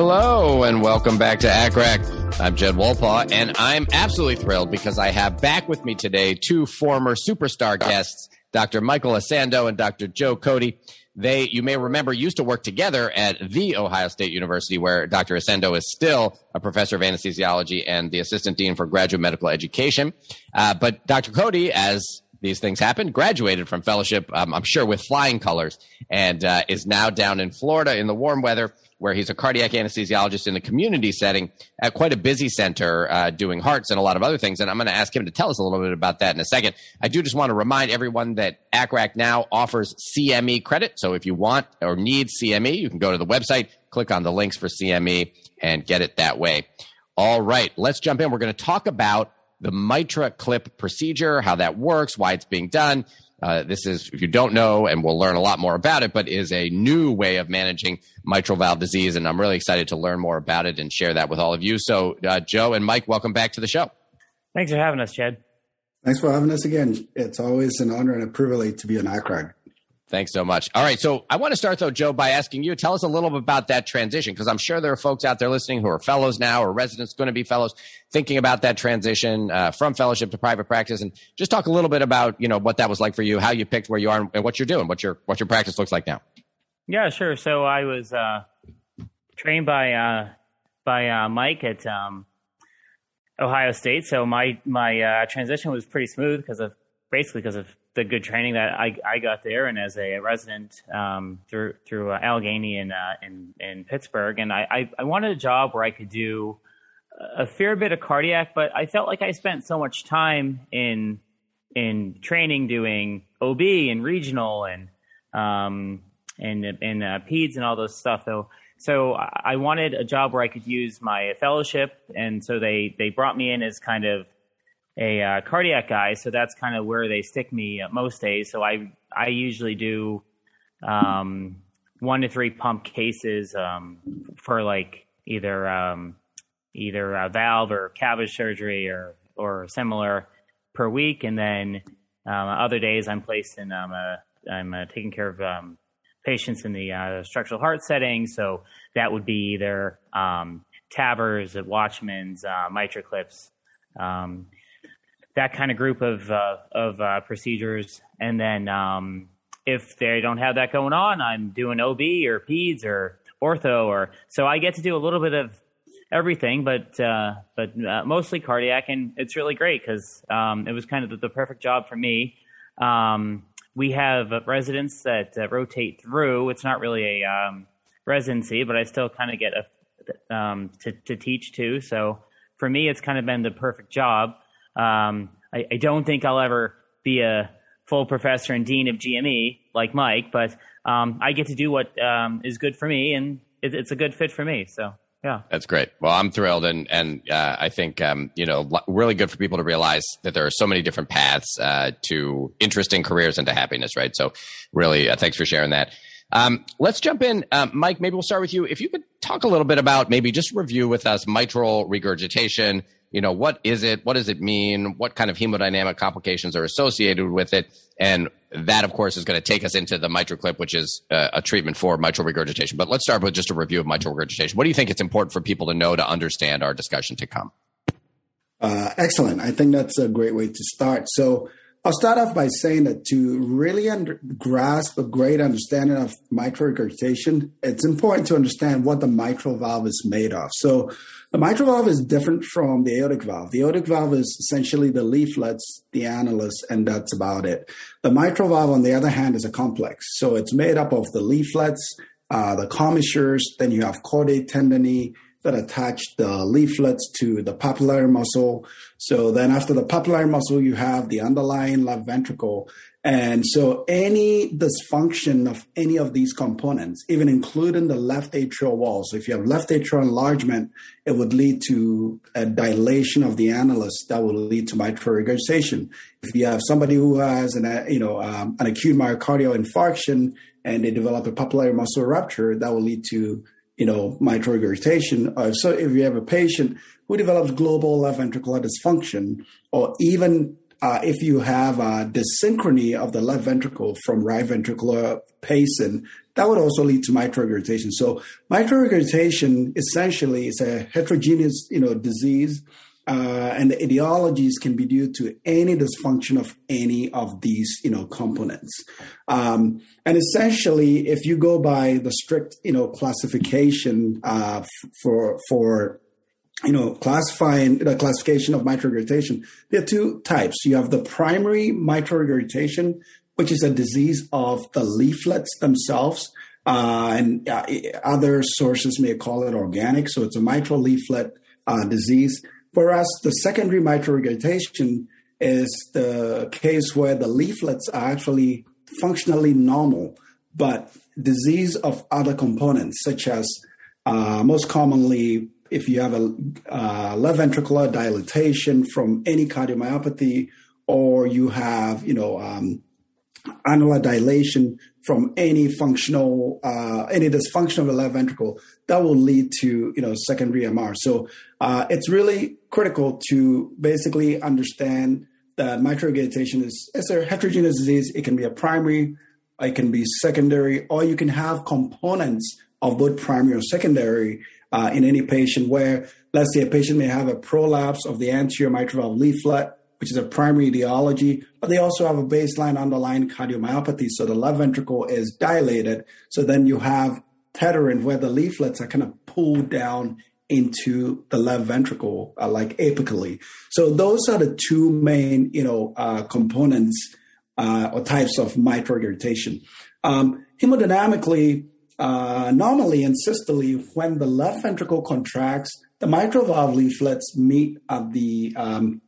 Hello and welcome back to ACCRAC. I'm Jed Wolpaw, and I'm absolutely thrilled because I have back with me today two former superstar guests, Dr. Michael Essandoh and Dr. Joe Cody. They, you may remember, used to work together at the Ohio State University, where Dr. Essandoh is still a professor of anesthesiology and the assistant dean for graduate medical education. Uh, but Dr. Cody, as these things happen, graduated from fellowship, um, I'm sure, with flying colors, and uh, is now down in Florida in the warm weather where he's a cardiac anesthesiologist in the community setting at quite a busy center uh, doing hearts and a lot of other things. And I'm going to ask him to tell us a little bit about that in a second. I do just want to remind everyone that ACCRAC now offers CME credit. So if you want or need CME, you can go to the website, click on the links for CME, and get it that way. All right, let's jump in. We're going to talk about the MitraClip procedure, how that works, why it's being done. Uh, this is, if you don't know, and we'll learn a lot more about it, but is a new way of managing mitral valve disease. And I'm really excited to learn more about it and share that with all of you. So, uh, Joe and Mike, welcome back to the show. Thanks for having us, Chad. Thanks for having us again. It's always an honor and a privilege to be an ACCRAC. Thanks so much. All right. So I want to start though, Joe, by asking you, tell us a little bit about that transition, because I'm sure there are folks out there listening who are fellows now or residents going to be fellows thinking about that transition uh, from fellowship to private practice and just talk a little bit about, you know, what that was like for you, how you picked where you are and what you're doing, what your, what your practice looks like now. Yeah, sure. So I was, uh, trained by, uh, by, uh, Mike at, um, Ohio State. So my, my, uh, transition was pretty smooth because of basically because of the good training that I, I got there, and as a resident um, through through uh, Allegheny in, uh, in in Pittsburgh, and I, I, I wanted a job where I could do a fair bit of cardiac, but I felt like I spent so much time in in training doing OB and regional and um, and and uh, peds and all those stuff though. So I wanted a job where I could use my fellowship, and so they they brought me in as kind of a uh, cardiac guy, so that's kind of where they stick me most days. So I I usually do um, one to three pump cases um, for like either um, either a valve or CABG surgery or or similar per week, and then um, other days I'm placed in um, a, I'm uh, taking care of um, patients in the uh, structural heart setting. So that would be either um, Watchmans, uh, MitraClips. Um, that kind of group of uh, of uh, procedures, and then um, if they don't have that going on, I'm doing OB or peds or ortho, or so I get to do a little bit of everything, but uh, but uh, mostly cardiac, and it's really great because um, it was kind of the, the, perfect job for me. Um, we have residents that uh, rotate through. It's not really a um, residency, but I still kind of get a, um, to to teach too. So for me, it's kind of been the perfect job. Um, I, I, don't think I'll ever be a full professor and dean of GME like Mike, but um, I get to do what um, is good for me, and it, it's a good fit for me. So. Yeah, that's great. Well, I'm thrilled, and and uh, I think um, you know really good for people to realize that there are so many different paths uh, to interesting careers and to happiness. Right. So, really, uh, thanks for sharing that. Um, let's jump in, um, Mike. Maybe we'll start with you. If you could talk a little bit about maybe just review with us mitral regurgitation you know, what is it? What does it mean? What kind of hemodynamic complications are associated with it? And that, of course, is going to take us into the MitraClip, which is uh, a treatment for mitral regurgitation. But let's start with just a review of mitral regurgitation. What do you think it's important for people to know to understand our discussion to come? Uh, excellent. I think that's a great way to start. So, I'll start off by saying that to really under, grasp a great understanding of mitral regurgitation, it's important to understand what the mitral valve is made of. So, the mitral valve is different from the aortic valve. The aortic valve is essentially the leaflets, the annulus, and that's about it. The mitral valve, on the other hand, is a complex. So, it's made up of the leaflets, uh, the commissures, then you have chordae tendineae, that attach the leaflets to the papillary muscle. So then after the papillary muscle, you have the underlying left ventricle. And so any dysfunction of any of these components, even including the left atrial wall, so if you have left atrial enlargement, it would lead to a dilation of the annulus that will lead to mitral regurgitation. If you have somebody who has an, you know, um, an acute myocardial infarction and they develop a papillary muscle rupture, that will lead to you know, mitral regurgitation. Uh, so if you have a patient who develops global left ventricular dysfunction, or even uh, if you have a dysynchrony of the left ventricle from right ventricular pacing, that would also lead to mitral regurgitation. So mitral regurgitation essentially is a heterogeneous, you know, disease uh, and the etiologies can be due to any dysfunction of any of these, you know, components. Um, and essentially, if you go by the strict, you know, classification uh, for for you know, classifying the classification of mitral regurgitation, there are two types. You have the primary mitral regurgitation, which is a disease of the leaflets themselves. Uh, and uh, other sources may call it organic. So it's a mitral leaflet uh, disease. Whereas the secondary mitral regurgitation is the case where the leaflets are actually functionally normal, but disease of other components, such as uh, most commonly, if you have a uh, left ventricular dilatation from any cardiomyopathy, or you have, you know, um, annular dilation from any functional, uh, any dysfunction of the left ventricle, that will lead to, you know, secondary MR. So uh, it's really critical to basically understand that mitral regurgitation is it's a heterogeneous disease. It can be a primary, it can be secondary, or you can have components of both primary or secondary uh, in any patient where, let's say, a patient may have a prolapse of the anterior mitral valve leaflet, which is a primary etiology, but they also have a baseline underlying cardiomyopathy. So the left ventricle is dilated. So then you have tethering where the leaflets are kind of pulled down into the left ventricle, uh, like apically. So those are the two main, you know, uh, components uh, or types of mitral regurgitation. Um, hemodynamically, uh, normally in systole, when the left ventricle contracts, the mitral valve leaflets meet at the um,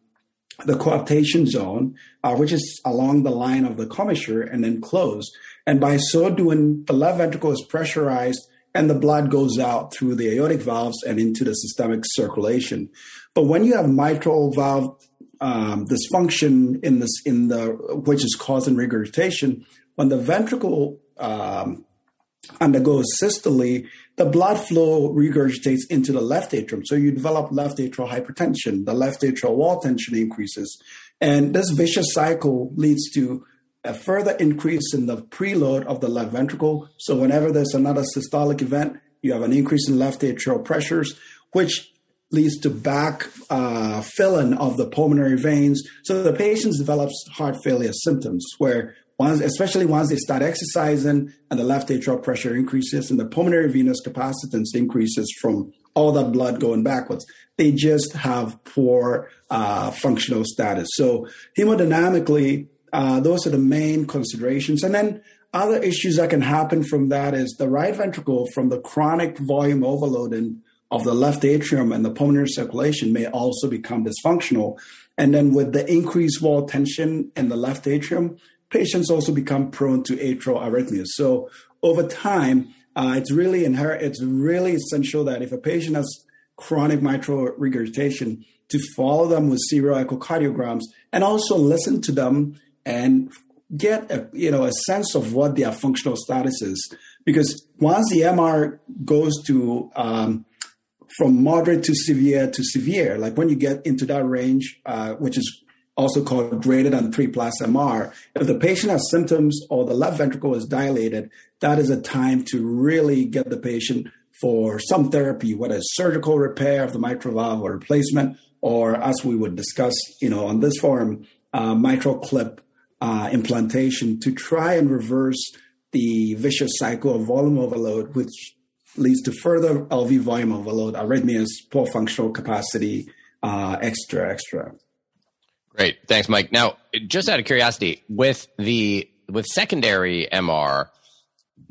the coaptation zone, uh, which is along the line of the commissure, and then close. And by so doing, the left ventricle is pressurized and the blood goes out through the aortic valves and into the systemic circulation. But when you have mitral valve um, dysfunction in this, in the which is causing regurgitation, when the ventricle um, undergoes systole, the blood flow regurgitates into the left atrium. So you develop left atrial hypertension. The left atrial wall tension increases. And this vicious cycle leads to a further increase in the preload of the left ventricle. So whenever there's another systolic event, you have an increase in left atrial pressures, which leads to back uh, filling of the pulmonary veins. So the patient develops heart failure symptoms where once, especially once they start exercising and the left atrial pressure increases and the pulmonary venous capacitance increases from all that blood going backwards. They just have poor uh, functional status. So hemodynamically, uh, those are the main considerations. And then other issues that can happen from that is the right ventricle from the chronic volume overload overloading of the left atrium and the pulmonary circulation may also become dysfunctional. And then with the increased wall tension in the left atrium, patients also become prone to atrial arrhythmias. So over time, uh, it's really inherent, it's really essential that if a patient has chronic mitral regurgitation, to follow them with serial echocardiograms and also listen to them and get a you know a sense of what their functional status is. Because once the MR goes to um, from moderate to severe to severe, like when you get into that range, uh, which is also called greater than 3 plus MR, if the patient has symptoms or the left ventricle is dilated, that is a time to really get the patient for some therapy, whether it's surgical repair of the mitral valve or replacement, or as we would discuss, you know, on this forum, uh, mitral clip uh, implantation to try and reverse the vicious cycle of volume overload, which leads to further LV volume overload, arrhythmias, poor functional capacity, uh, extra, extra. Great, thanks, Mike. Now, just out of curiosity, with the with secondary MR,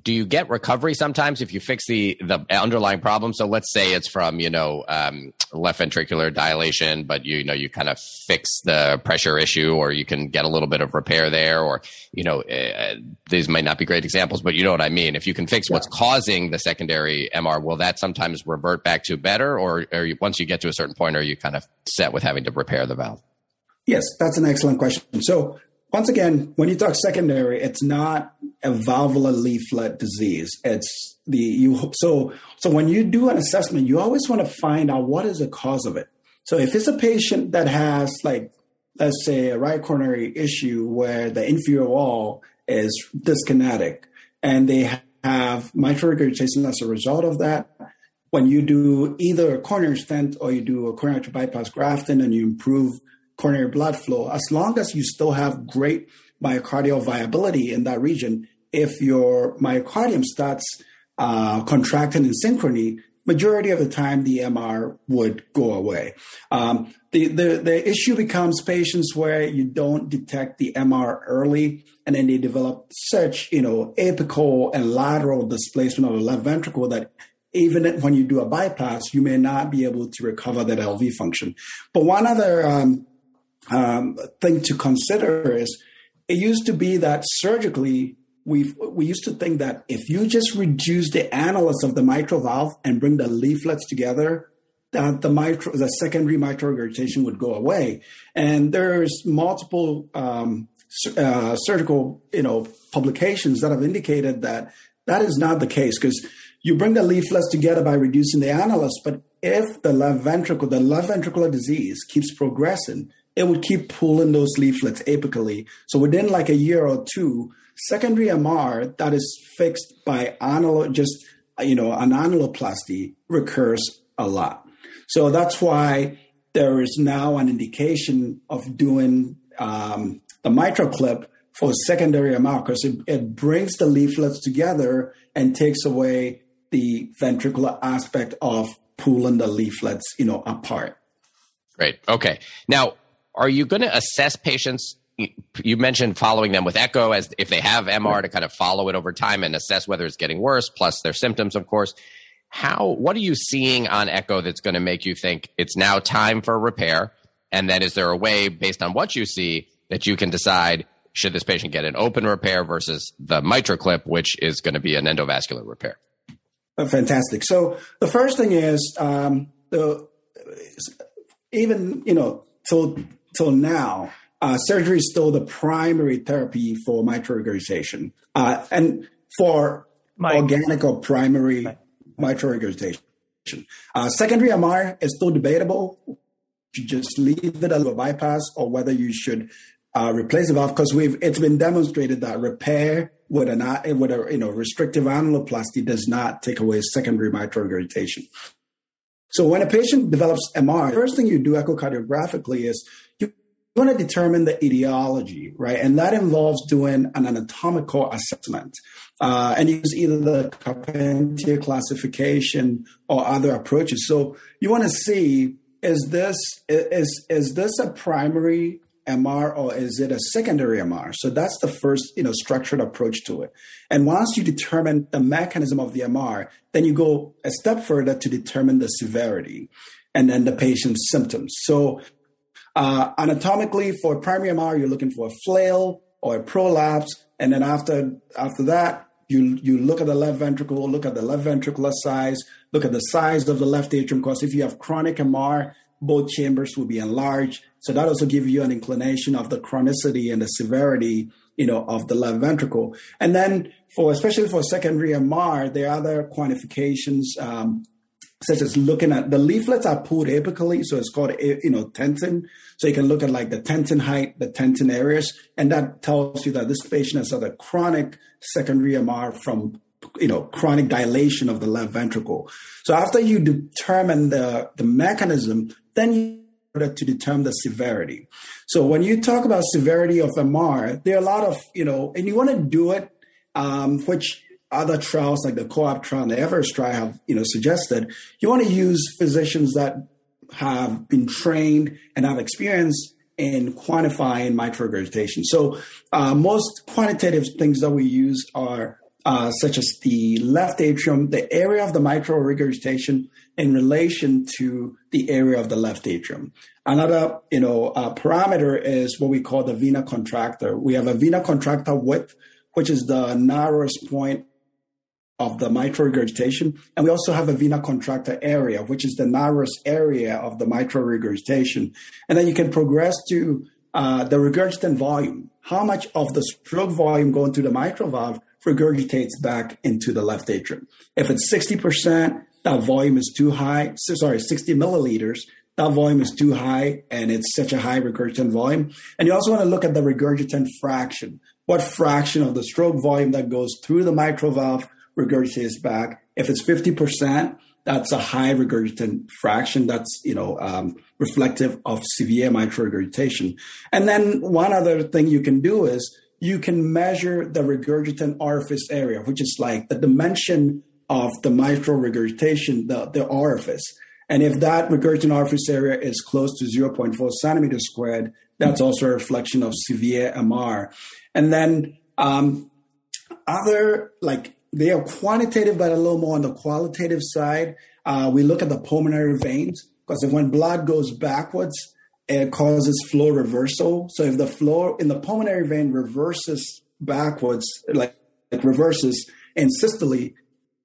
do you get recovery sometimes if you fix the the underlying problem? So let's say it's from you know um, left ventricular dilation, but you, you know you kind of fix the pressure issue, or you can get a little bit of repair there, or you know uh, these might not be great examples, but you know what I mean. If you can fix yeah. what's causing the secondary MR, will that sometimes revert back to better, or, or you, once you get to a certain point, are you kind of set with having to repair the valve? Yes, that's an excellent question. So once again, when you talk secondary, it's not a valvular leaflet disease. It's the you so so when you do an assessment, you always want to find out what is the cause of it. So if it's a patient that has like let's say a right coronary issue where the inferior wall is dyskinetic and they have mitral regurgitation as a result of that, when you do either a coronary stent or you do a coronary bypass grafting and you improve coronary blood flow, as long as you still have great myocardial viability in that region, if your myocardium starts uh, contracting in synchrony, majority of the time the MR would go away. Um, the, the, the issue becomes patients where you don't detect the MR early and then they develop such, you know, apical and lateral displacement of the left ventricle that even when you do a bypass, you may not be able to recover that LV function. But one other um, um, thing to consider is it used to be that surgically we we used to think that if you just reduce the annulus of the mitral valve and bring the leaflets together, that the mitral, the secondary mitral regurgitation would go away. And there's multiple um, uh, surgical, you know, publications that have indicated that that is not the case because you bring the leaflets together by reducing the annulus, but if the left ventricle, the left ventricular disease keeps progressing, it would keep pulling those leaflets apically. So within like a year or two, secondary MR that is fixed by just you know, an annuloplasty recurs a lot. So that's why there is now an indication of doing um, the MitraClip for secondary MR because it, it brings the leaflets together and takes away the ventricular aspect of pulling the leaflets, you know, apart. Great. Okay. Now, are you going to assess patients? You mentioned following them with echo as if they have MR to kind of follow it over time and assess whether it's getting worse, plus their symptoms, of course. How, what are you seeing on echo that's going to make you think it's now time for repair? And then is there a way based on what you see that you can decide should this patient get an open repair versus the MitraClip, which is going to be an endovascular repair? Oh, fantastic. So the first thing is um, the even you know so till now, uh, surgery is still the primary therapy for mitral regurgitation. Uh, and for Mike. organic or primary Mike. mitral regurgitation. Uh, secondary MR is still debatable. You just leave it as a bypass or whether you should uh, replace the valve because we've it's been demonstrated that repair with an with a you know restrictive annuloplasty does not take away secondary mitral regurgitation. So when a patient develops MR, the first thing you do echocardiographically is you want to determine the etiology, right? And that involves doing an anatomical assessment. Uh, and use either the Carpentier classification or other approaches. So you want to see is this is is this a primary MR or is it a secondary MR? So that's the first, you know, structured approach to it. And once you determine the mechanism of the MR, then you go a step further to determine the severity and then the patient's symptoms. So uh, anatomically, for primary MR, you're looking for a flail or a prolapse, and then after after that, you you look at the left ventricle, look at the left ventricular size, look at the size of the left atrium. Because if you have chronic MR, both chambers will be enlarged. So that also gives you an inclination of the chronicity and the severity, you know, of the left ventricle. And then for, especially for secondary MR, there are other quantifications, um, such as looking at the leaflets are pulled apically. So it's called, you know, tenting. So you can look at like the tenting height, the tenting areas, and that tells you that this patient has had a chronic secondary MR from you know chronic dilation of the left ventricle so after you determine the the mechanism then you to determine the severity. So when you talk about severity of MR, there are a lot of, you know, and you want to do it, um, which other trials like the COAPT trial and the Everest trial have, you know, suggested. You want to use physicians that have been trained and have experience in quantifying mitral regurgitation. So uh, most quantitative things that we use are uh, such as the left atrium, the area of the mitral regurgitation in relation to the area of the left atrium. Another, you know, uh, parameter is what we call the vena contracta. We have a vena contracta width, which is the narrowest point of the mitral regurgitation. And we also have a vena contracta area, which is the narrowest area of the mitral regurgitation. And then you can progress to uh, the regurgitant volume. How much of the stroke volume going through the mitral valve regurgitates back into the left atrium? If it's 60%, that volume is too high. So, sorry, 60 milliliters. That volume is too high and it's such a high regurgitant volume. And you also want to look at the regurgitant fraction. What fraction of the stroke volume that goes through the mitral valve regurgitates back. If it's 50%, that's a high regurgitant fraction. That's, you know, um, reflective of severe mitral regurgitation. And then one other thing you can do is you can measure the regurgitant orifice area, which is like the dimension of the mitral regurgitation, the, the orifice. And if that regurgitant orifice area is close to 0.4 centimeters squared, that's also a reflection of severe MR. And then um, other like they are quantitative, but a little more on the qualitative side. Uh, we look at the pulmonary veins because when blood goes backwards, it causes flow reversal. So if the flow in the pulmonary vein reverses backwards, like, like reverses in systole, you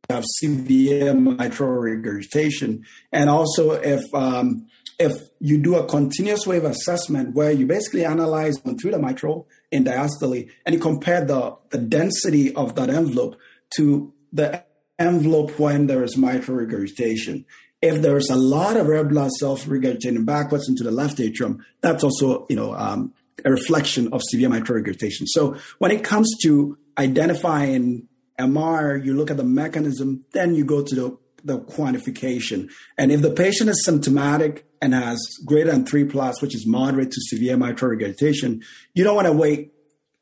have severe mitral regurgitation. And also if um, if you do a continuous wave assessment where you basically analyze through the mitral in diastole and you compare the, the density of that envelope to the envelope when there is mitral regurgitation. If there's a lot of red blood cells regurgitating backwards into the left atrium, that's also you know um, a reflection of severe mitral regurgitation. So when it comes to identifying MR, you look at the mechanism, then you go to the, the quantification. And if the patient is symptomatic and has greater than three plus, which is moderate to severe mitral regurgitation, you don't want to wait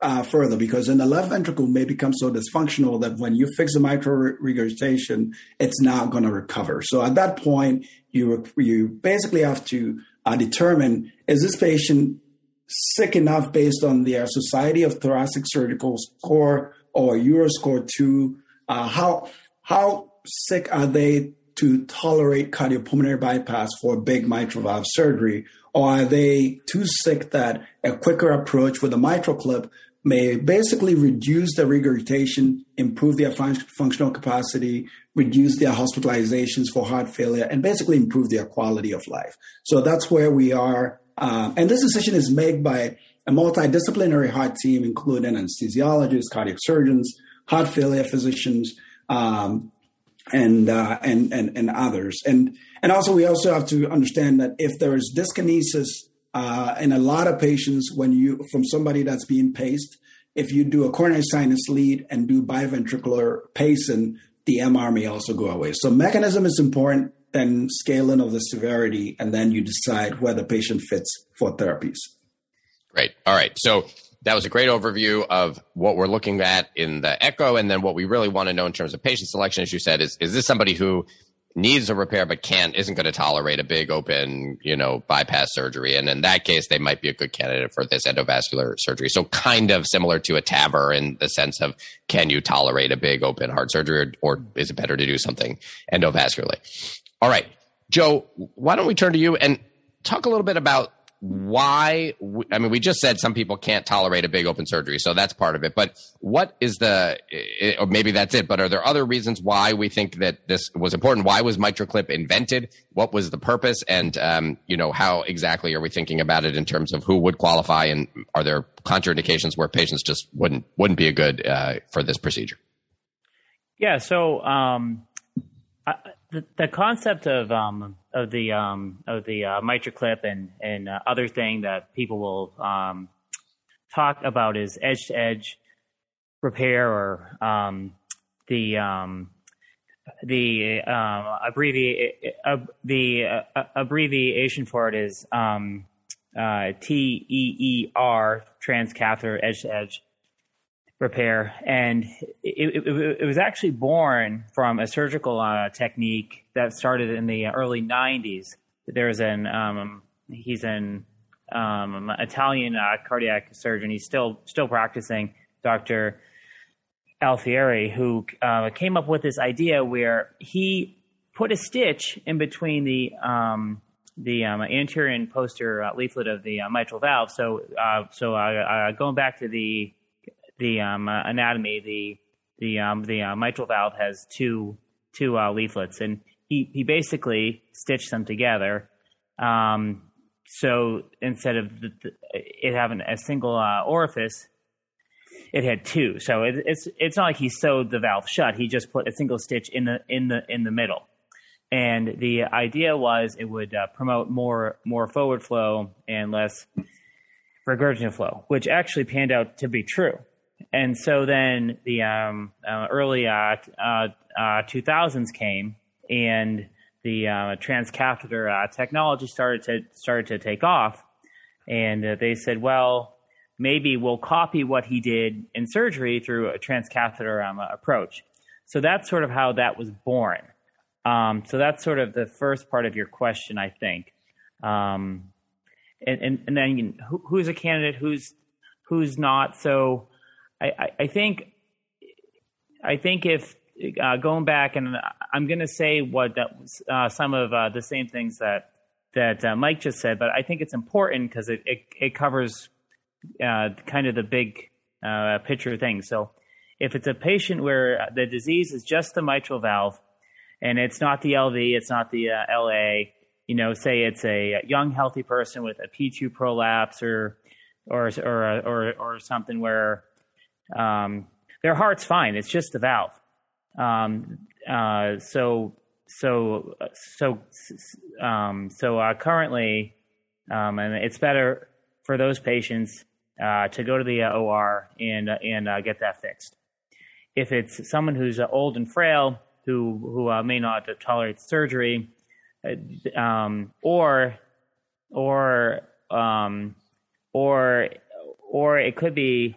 uh, further because then the left ventricle may become so dysfunctional that when you fix the mitral regurgitation, it's not going to recover. So at that point, you you basically have to uh, determine is this patient sick enough based on their Society of Thoracic Surgical score or Euroscore two? Uh, how how sick are they to tolerate cardiopulmonary bypass for big mitral valve surgery? Or are they too sick that a quicker approach with a mitral clip may basically reduce the regurgitation, improve their fun- functional capacity, reduce their hospitalizations for heart failure, and basically improve their quality of life. So that's where we are. Uh, and this decision is made by a multidisciplinary heart team, including anesthesiologists, cardiac surgeons, heart failure physicians, um, and, uh, and and and others. And and also we also have to understand that if there is dyskinesis uh, in a lot of patients, when you from somebody that's being paced, if you do a coronary sinus lead and do biventricular pacing, the MR may also go away. So mechanism is important, then scaling of the severity, and then you decide where the patient fits for therapies. Great. All right. So that was a great overview of what we're looking at in the echo, and then what we really want to know in terms of patient selection, as you said, is is this somebody who needs a repair but can't isn't going to tolerate a big open you know bypass surgery. And in that case they might be a good candidate for this endovascular surgery. So kind of similar to a TAVR in the sense of can you tolerate a big open heart surgery or, or is it better to do something endovascularly? All right. Joe why don't we turn to you and talk a little bit about why i mean we just said some people can't tolerate a big open surgery so that's part of it. But what is the or maybe that's it but are there other reasons why we think that this was important? Why was MitraClip invented? What was the purpose? And um, you know how exactly are we thinking about it in terms of who would qualify? And are there contraindications where patients just wouldn't wouldn't be a good uh, for this procedure? Yeah so um, I, the, the concept of um, of the um, of the uh, MitraClip and and uh, other thing that people will um, talk about is edge to edge repair or um, the um, the um, abbrevi- uh, the uh, abbreviation for it is um, uh, T E E R transcatheter edge to edge repair, and it, it, it, was actually born from a surgical uh, technique that started in the early '90s. There's an um, he's an um, Italian uh, cardiac surgeon. He's still still practicing, Doctor Alfieri, who uh, came up with this idea where he put a stitch in between the um, the um, anterior and posterior uh, leaflet of the uh, mitral valve. So, uh, so uh, going back to the the um, anatomy, the the um, the mitral valve has two two leaflets, and he he basically stitched them together. Um, so instead of the, the, it having a single orifice, it had two. So it, it's it's not like he sewed the valve shut. He just put a single stitch in the in the in the middle. And the idea was it would uh, promote more more forward flow and less regurgitant flow, which actually panned out to be true. And so then the um, uh, early uh, 2000s uh, came, and the uh, transcatheter uh, technology started to started to take off. And they said, well, maybe we'll copy what he did in surgery through a transcatheter um, approach. So that's sort of how that was born. Um, so that's sort of the first part of your question, I think. Um, and, and, and, then you know, who, who's a candidate, who's who's not. So I, I, I think I think if uh, going back and I'm going to say what that uh, some of uh, the same things that that uh, Mike just said, but I think it's important because it, it, it covers uh, kind of the big uh, picture thing. So if it's a patient where the disease is just the mitral valve and it's not the LV, it's not the LA, you know, say it's a young healthy person with a P2 prolapse or or or or, or something where um, their heart's fine, it's just the valve. Um, uh, so so so um, so uh, currently, um, and it's better for those patients uh, to go to the uh, OR and uh, and uh, get that fixed. If it's someone who's old and frail who who may not tolerate surgery, um, or or um, or or it could be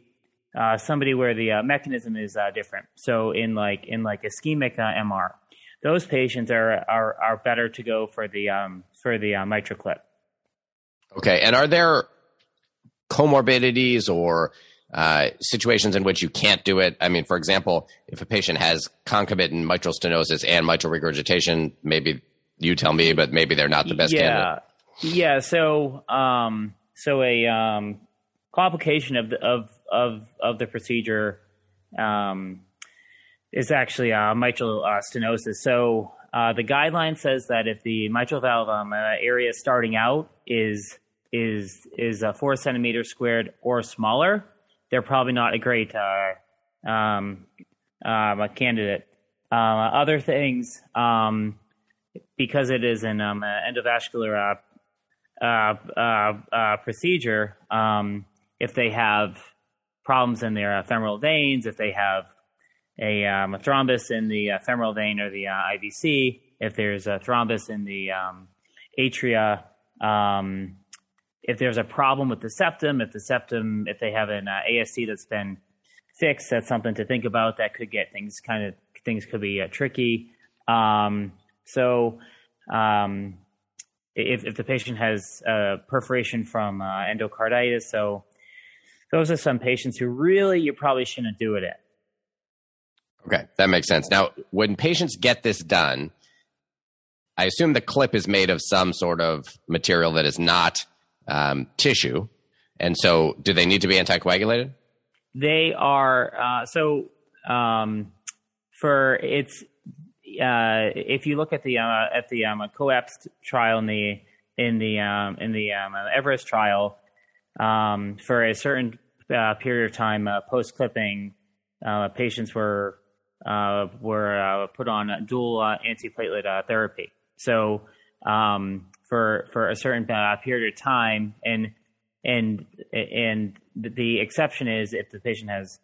uh, somebody where the uh, mechanism is uh, different. So in like in like ischemic MR, those patients are are are better to go for the um, for the MitraClip. Okay, and are there comorbidities or uh, situations in which you can't do it. I mean, for example, if a patient has concomitant mitral stenosis and mitral regurgitation, maybe you tell me, but maybe they're not the best yeah. candidate. Yeah. So, um, so a um, complication of the of of of the procedure um, is actually uh, mitral uh, stenosis. So uh, the guideline says that if the mitral valve um, area starting out is is is uh, four centimeters squared or smaller, they're probably not a great uh, um, um, a candidate. Uh, other things, um, because it is an um, endovascular uh, uh, uh, procedure, um, if they have problems in their femoral veins, if they have a, um, a thrombus in the femoral vein or the IVC, if there's a thrombus in the atria, um, if there's a problem with the septum, if the septum, if they have an uh, ASD that's been fixed, that's something to think about. That could get things kind of things could be uh, tricky. Um, so, um, if, if the patient has uh, perforation from uh, endocarditis, so those are some patients who really you probably shouldn't do it in. Okay, that makes sense. Now, when patients get this done, I assume the clip is made of some sort of material that is not um, tissue. And so, do they need to be anticoagulated? They are. Uh, so, um, for it's uh, if you look at the uh, at the um, COAPT trial in the in the um, in the um, Everest trial, um, for a certain uh, period of time uh, post clipping, uh, patients were uh, were put on dual antiplatelet therapy. So um, for for a certain uh, period of time, and and and the exception is if the patient has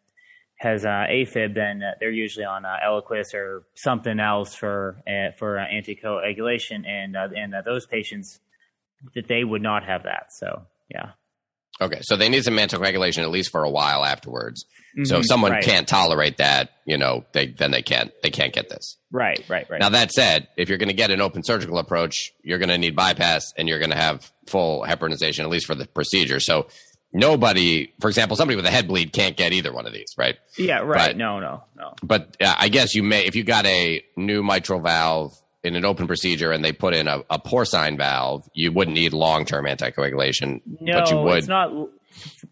has uh, AFib, then uh, they're usually on uh, Eliquis or something else for uh, for uh, anticoagulation, and uh, and those patients that they would not have that. So yeah. Okay, so they need some mental regulation at least for a while afterwards. Mm-hmm, so if mm-hmm. someone right. can't tolerate that, you know, they then they can't they can't get this. Right, right, right. Now that said, if you're going to get an open surgical approach, you're going to need bypass and you're going to have full heparinization at least for the procedure. So nobody, for example, somebody with a head bleed can't get either one of these, right? Yeah, right. But, no, no, no. But uh, I guess you may, if you got a new mitral valve in an open procedure and they put in a, a porcine valve, you wouldn't need long term anticoagulation. No, but you would. it's not.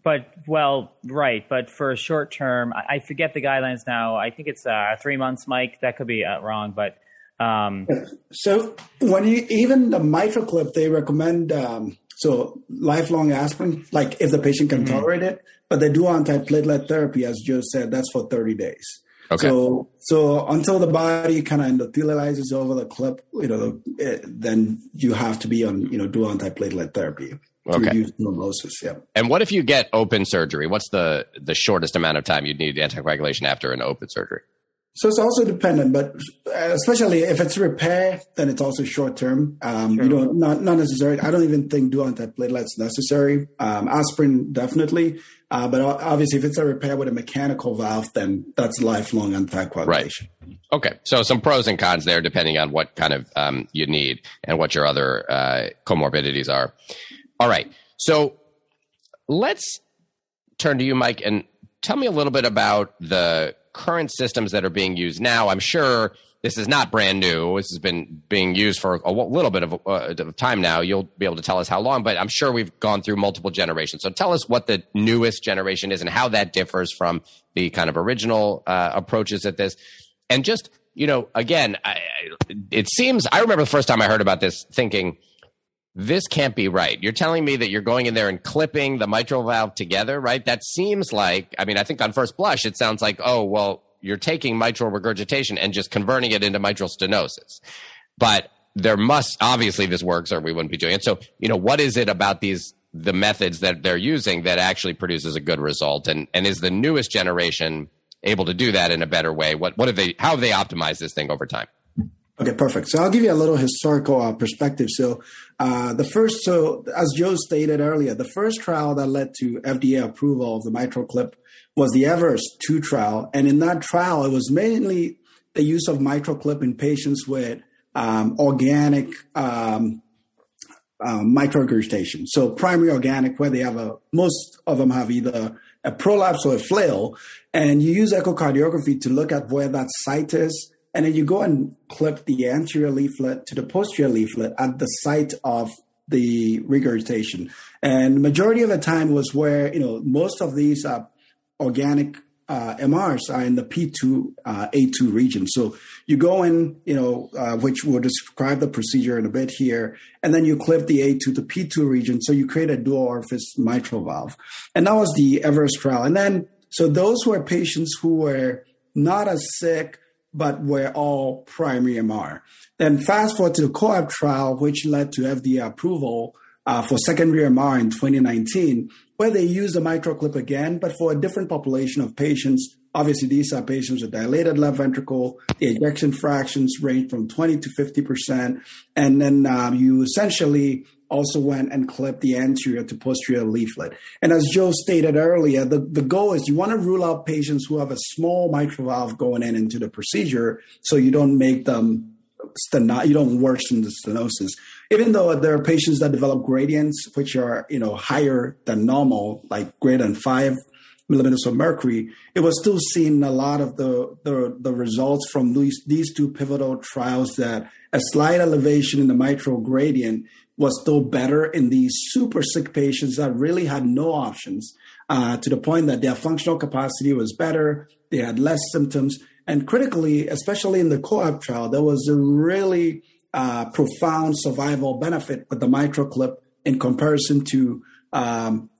But well, right. But for a short term, I, I forget the guidelines now. I think it's uh, three months, Mike. That could be uh, wrong, but. Um, so when you even the mitral clip, they recommend um, so lifelong aspirin, like if the patient can mm-hmm. tolerate it, but they do antiplatelet therapy, as Joe said, that's for 30 days. Okay. So, so until the body kind of endothelializes over the clip, you know, it, then you have to be on, you know, do antiplatelet therapy to okay. reduce thrombosis. Yeah. And what if you get open surgery? What's the the shortest amount of time you'd need anticoagulation after an open surgery? So it's also dependent, but especially if it's repair, then it's also short term. Um, sure. You know, not not necessary. I don't even think do antiplatelets necessary. Um, aspirin definitely, uh, but obviously if it's a repair with a mechanical valve, then that's lifelong anticoagulation. Right. Okay, so some pros and cons there, depending on what kind of um, you need and what your other uh, comorbidities are. All right, so let's turn to you, Mike, and tell me a little bit about the current systems that are being used now, I'm sure this is not brand new. This has been being used for a little bit of, uh, time now. You'll be able to tell us how long, but I'm sure we've gone through multiple generations. So tell us what the newest generation is and how that differs from the kind of original uh, approaches at this. And just, you know, again, I, it seems, I remember the first time I heard about this thinking, this can't be right. You're telling me that you're going in there and clipping the mitral valve together, right? That seems like, I mean, I think on first blush, it sounds like, oh, well, you're taking mitral regurgitation and just converting it into mitral stenosis. But there must, obviously, this works or we wouldn't be doing it. So, you know, what is it about these, the methods that they're using that actually produces a good result? And, and is the newest generation able to do that in a better way? What, what have they, how have they optimized this thing over time? Okay, perfect. So I'll give you a little historical uh, perspective. So uh, the first, so as Joe stated earlier, the first trial that led to FDA approval of the mitral clip was the Everest 2 trial. And in that trial, it was mainly the use of MitraClip in patients with um, organic um, uh. So primary organic, where they have a, most of them have either a prolapse or a flail. And you use echocardiography to look at where that site is and then you go and clip the anterior leaflet to the posterior leaflet at the site of the regurgitation. And majority of the time was where, you know, most of these uh, organic uh, MRs are in the P2, uh, A2 region. So you go in, you know, uh, which will describe the procedure in a bit here, and then you clip the A2 to P2 region. So you create a dual orifice mitral valve. And that was the Everest trial. And then, so those were patients who were not as sick, but were all primary MR. Then fast forward to the COAPT trial, which led to FDA approval uh, for secondary MR in 2019, where they used the MitraClip again, but for a different population of patients. Obviously, these are patients with dilated left ventricle. The ejection fractions range from 20 to 50 percent, and then um, you essentially also went and clipped the anterior to posterior leaflet. And as Joe stated earlier, the, the goal is you want to rule out patients who have a small mitral valve going in into the procedure so you don't make them steno- you don't worsen the stenosis. Even though there are patients that develop gradients which are, you know, higher than normal, like greater than five millimeters of mercury, it was still seen a lot of the, the, the results from these, these two pivotal trials that a slight elevation in the mitral gradient was still better in these super sick patients that really had no options uh, to the point that their functional capacity was better, they had less symptoms. And critically, especially in the COAPT trial, there was a really uh, profound survival benefit with the mitral clip in comparison to um,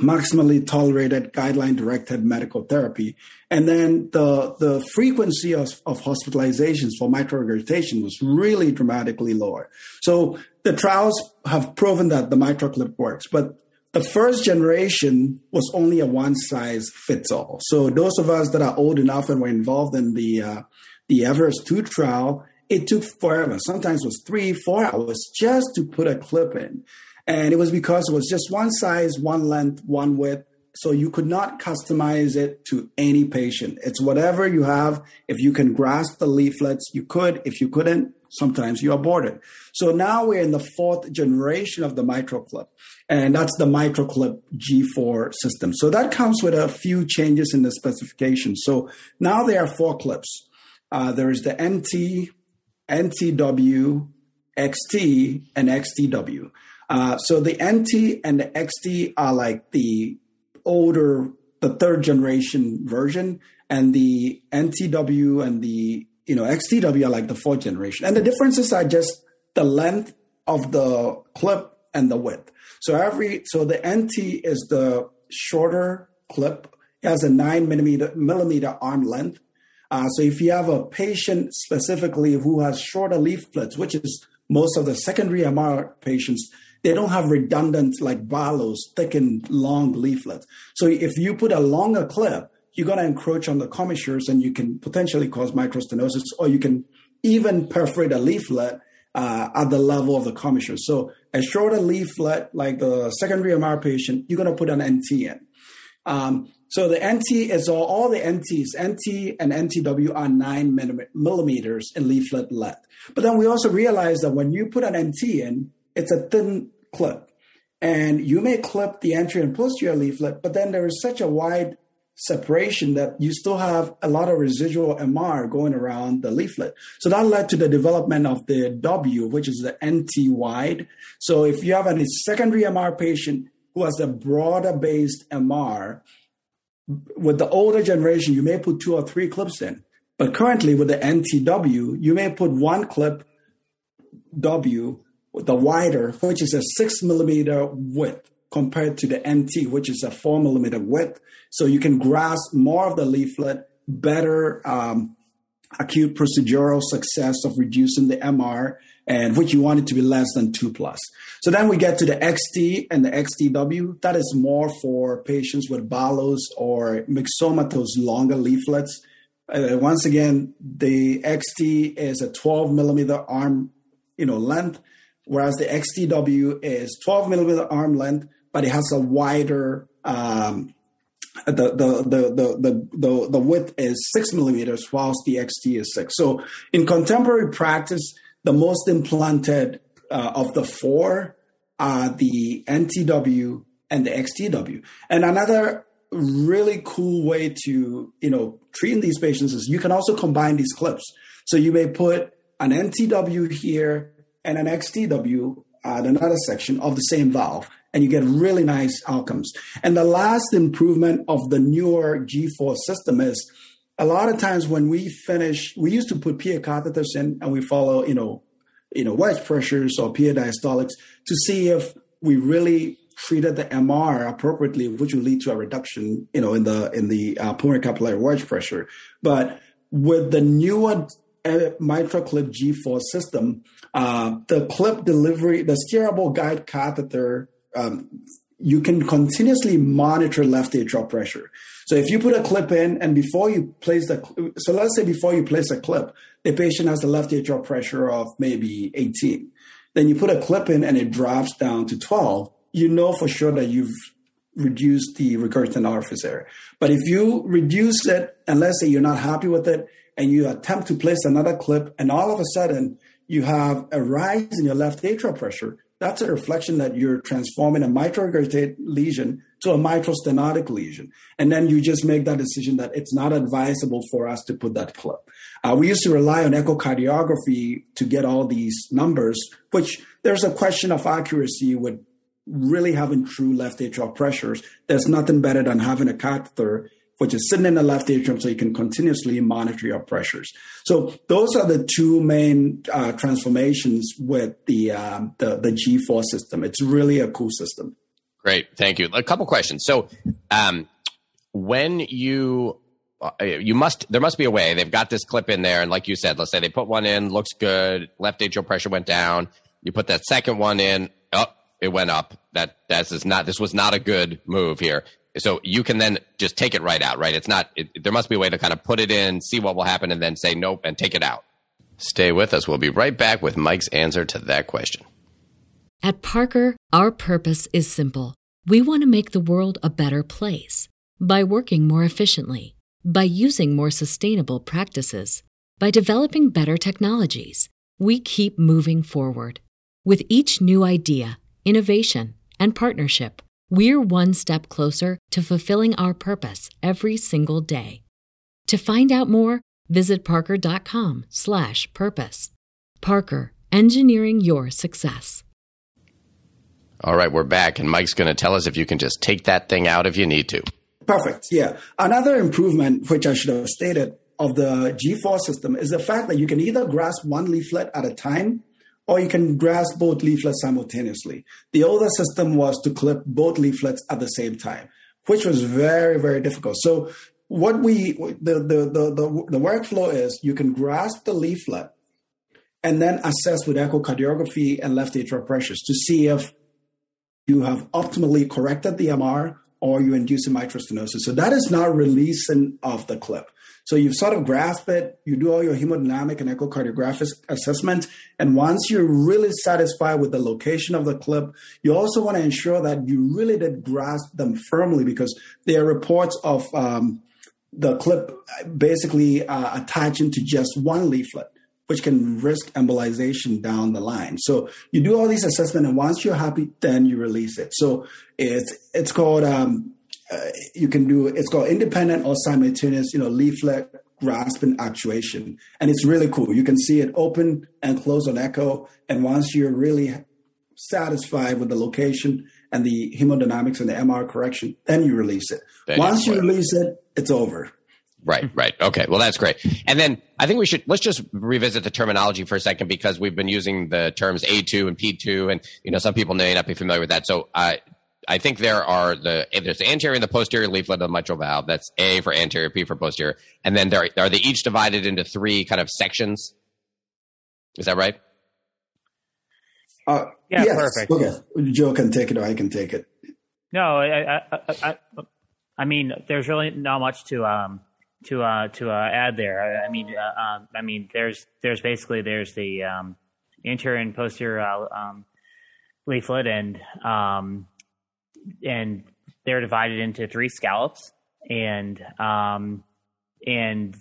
maximally tolerated guideline directed medical therapy. And then the, the frequency of, of hospitalizations for mitral regurgitation was really dramatically lower. So the trials have proven that the mitral clip works, but the first generation was only a one size fits all. So those of us that are old enough and were involved in the uh, the Everest 2 trial, it took forever. Sometimes it was three, four hours just to put a clip in. And it was because it was just one size, one length, one width. So you could not customize it to any patient. It's whatever you have. If you can grasp the leaflets, you could. If you couldn't, sometimes you abort it. So now we're in the fourth generation of the MitraClip, and that's the MitraClip G4 system. So that comes with a few changes in the specification. So now there are four clips. Uh, there is the NT, NTW, XT, and XTW. Uh, so the NT and the XT are like the older, the third generation version, and the NTW and the you know XTW are like the fourth generation. And the differences are just the length of the clip and the width. So every so the NT is the shorter clip. It has a nine millimeter millimeter arm length. Uh, so if you have a patient specifically who has shorter leaflets, which is most of the secondary MR patients, they don't have redundant like Barlow's thick and long leaflets. So if you put a longer clip, you're going to encroach on the commissures and you can potentially cause mitral stenosis, or you can even perforate a leaflet uh, at the level of the commissure. So a shorter leaflet, like the secondary MR patient, you're going to put an NT in. Um, so the NT is all, all the NTs, NT and NTW are nine millimeters in leaflet length. But then we also realize that when you put an NT in, it's a thin clip. And you may clip the anterior and posterior leaflet, but then there is such a wide separation that you still have a lot of residual MR going around the leaflet. So that led to the development of the W, which is the NT wide. So if you have a secondary MR patient who has a broader based MR, with the older generation, you may put two or three clips in. But currently with the NTW, you may put one clip W the wider, which is a six millimeter width compared to the NT, which is a four millimeter width. So you can grasp more of the leaflet, better um, acute procedural success of reducing the MR, and which you want it to be less than two plus. So then we get to the XT and the XTW. That is more for patients with Barlow's or myxomatous longer leaflets. Uh, once again, the XT is a 12 millimeter arm, you know, length, whereas the XTW is 12 millimeter arm length but it has a wider um, the, the, the, the, the, the width is six millimeters, whilst the XT is six. So in contemporary practice, the most implanted uh, of the four are the NTW and the XTW. And another really cool way to, you know, treating these patients is you can also combine these clips. So you may put an NTW here and an XTW at another section of the same valve and you get really nice outcomes. And the last improvement of the newer G4 system is a lot of times when we finish, we used to put PA catheters in and we follow, you know, you know, wedge pressures or PA diastolics to see if we really treated the MR appropriately, which will lead to a reduction, you know, in the in the uh, pulmonary capillary wedge pressure. But with the newer uh, MitraClip G4 system, uh, the clip delivery, the steerable guide catheter um, you can continuously monitor left atrial pressure. So if you put a clip in and before you place the, so let's say before you place a clip, the patient has a left atrial pressure of maybe 18. Then you put a clip in and it drops down to 12. You know for sure that you've reduced the regurgitant orifice area. But if you reduce it and let's say you're not happy with it and you attempt to place another clip and all of a sudden you have a rise in your left atrial pressure, that's a reflection that you're transforming a mitral lesion to a mitral stenotic lesion. And then you just make that decision that it's not advisable for us to put that clip. Uh, we used to rely on echocardiography to get all these numbers, which there's a question of accuracy with really having true left atrial pressures. There's nothing better than having a catheter which is sitting in the left atrium so you can continuously monitor your pressures. So those are the two main uh, transformations with the, um, the, the G4 system. It's really a cool system. Great, thank you. A couple questions. So um, when you uh, you must there must be a way they've got this clip in there and like you said let's say they put one in looks good left atrial pressure went down you put that second one in oh it went up that that is not this was not a good move here so you can then just take it right out, right? It's not, it, there must be a way to kind of put it in, see what will happen, and then say nope and take it out. Stay with us. We'll be right back with Mike's answer to that question. At Parker, our purpose is simple. We want to make the world a better place by working more efficiently, by using more sustainable practices, by developing better technologies we keep moving forward. With each new idea, innovation, and partnership, we're one step closer to fulfilling our purpose every single day. To find out more, visit parker.com/purpose. Parker, engineering your success. All right, we're back, and Mike's going to tell us if you can just take that thing out if you need to. Perfect. Yeah. Another improvement, which I should have stated, of the G4 system is the fact that you can either grasp one leaflet at a time or you can grasp both leaflets simultaneously. The older system was to clip both leaflets at the same time, which was very, very difficult. So what we the the the the, the workflow is you can grasp the leaflet and then assess with echocardiography and left atrial pressures to see if you have optimally corrected the MR or you induce a mitral stenosis. So that is not releasing of the clip. So you've sort of grasp it, you do all your hemodynamic and echocardiographic assessment, and once you're really satisfied with the location of the clip, you also want to ensure that you really did grasp them firmly because there are reports of um, the clip basically uh, attaching to just one leaflet which can risk embolization down the line. So you do all these assessment, and once you're happy, then you release it. So it's it's called um, uh, you can do it's called independent or simultaneous, you know, leaflet grasping actuation, and it's really cool. You can see it open and close on echo, and once you're really satisfied with the location and the hemodynamics and the MR correction, then you release it. Then once you release it, it's over. Right, right. Okay. Well, that's great. And then I think we should let's just revisit the terminology for a second because we've been using the terms A2 and P2, and you know some people may not be familiar with that. So uh, I think there are the there's the anterior and the posterior leaflet of the mitral valve. That's A for anterior, P for posterior, and then there are they each divided into three kind of sections. Is that right? Uh, yeah, yes. perfect. Okay, Joe can take it, or I can take it. No, I, I, I, I mean, there's really not much to um to uh, to uh, add there. I, I mean, uh, um, I mean, there's there's basically there's the um, anterior and posterior uh, um, leaflet, and um, and they're divided into three scallops, and um, and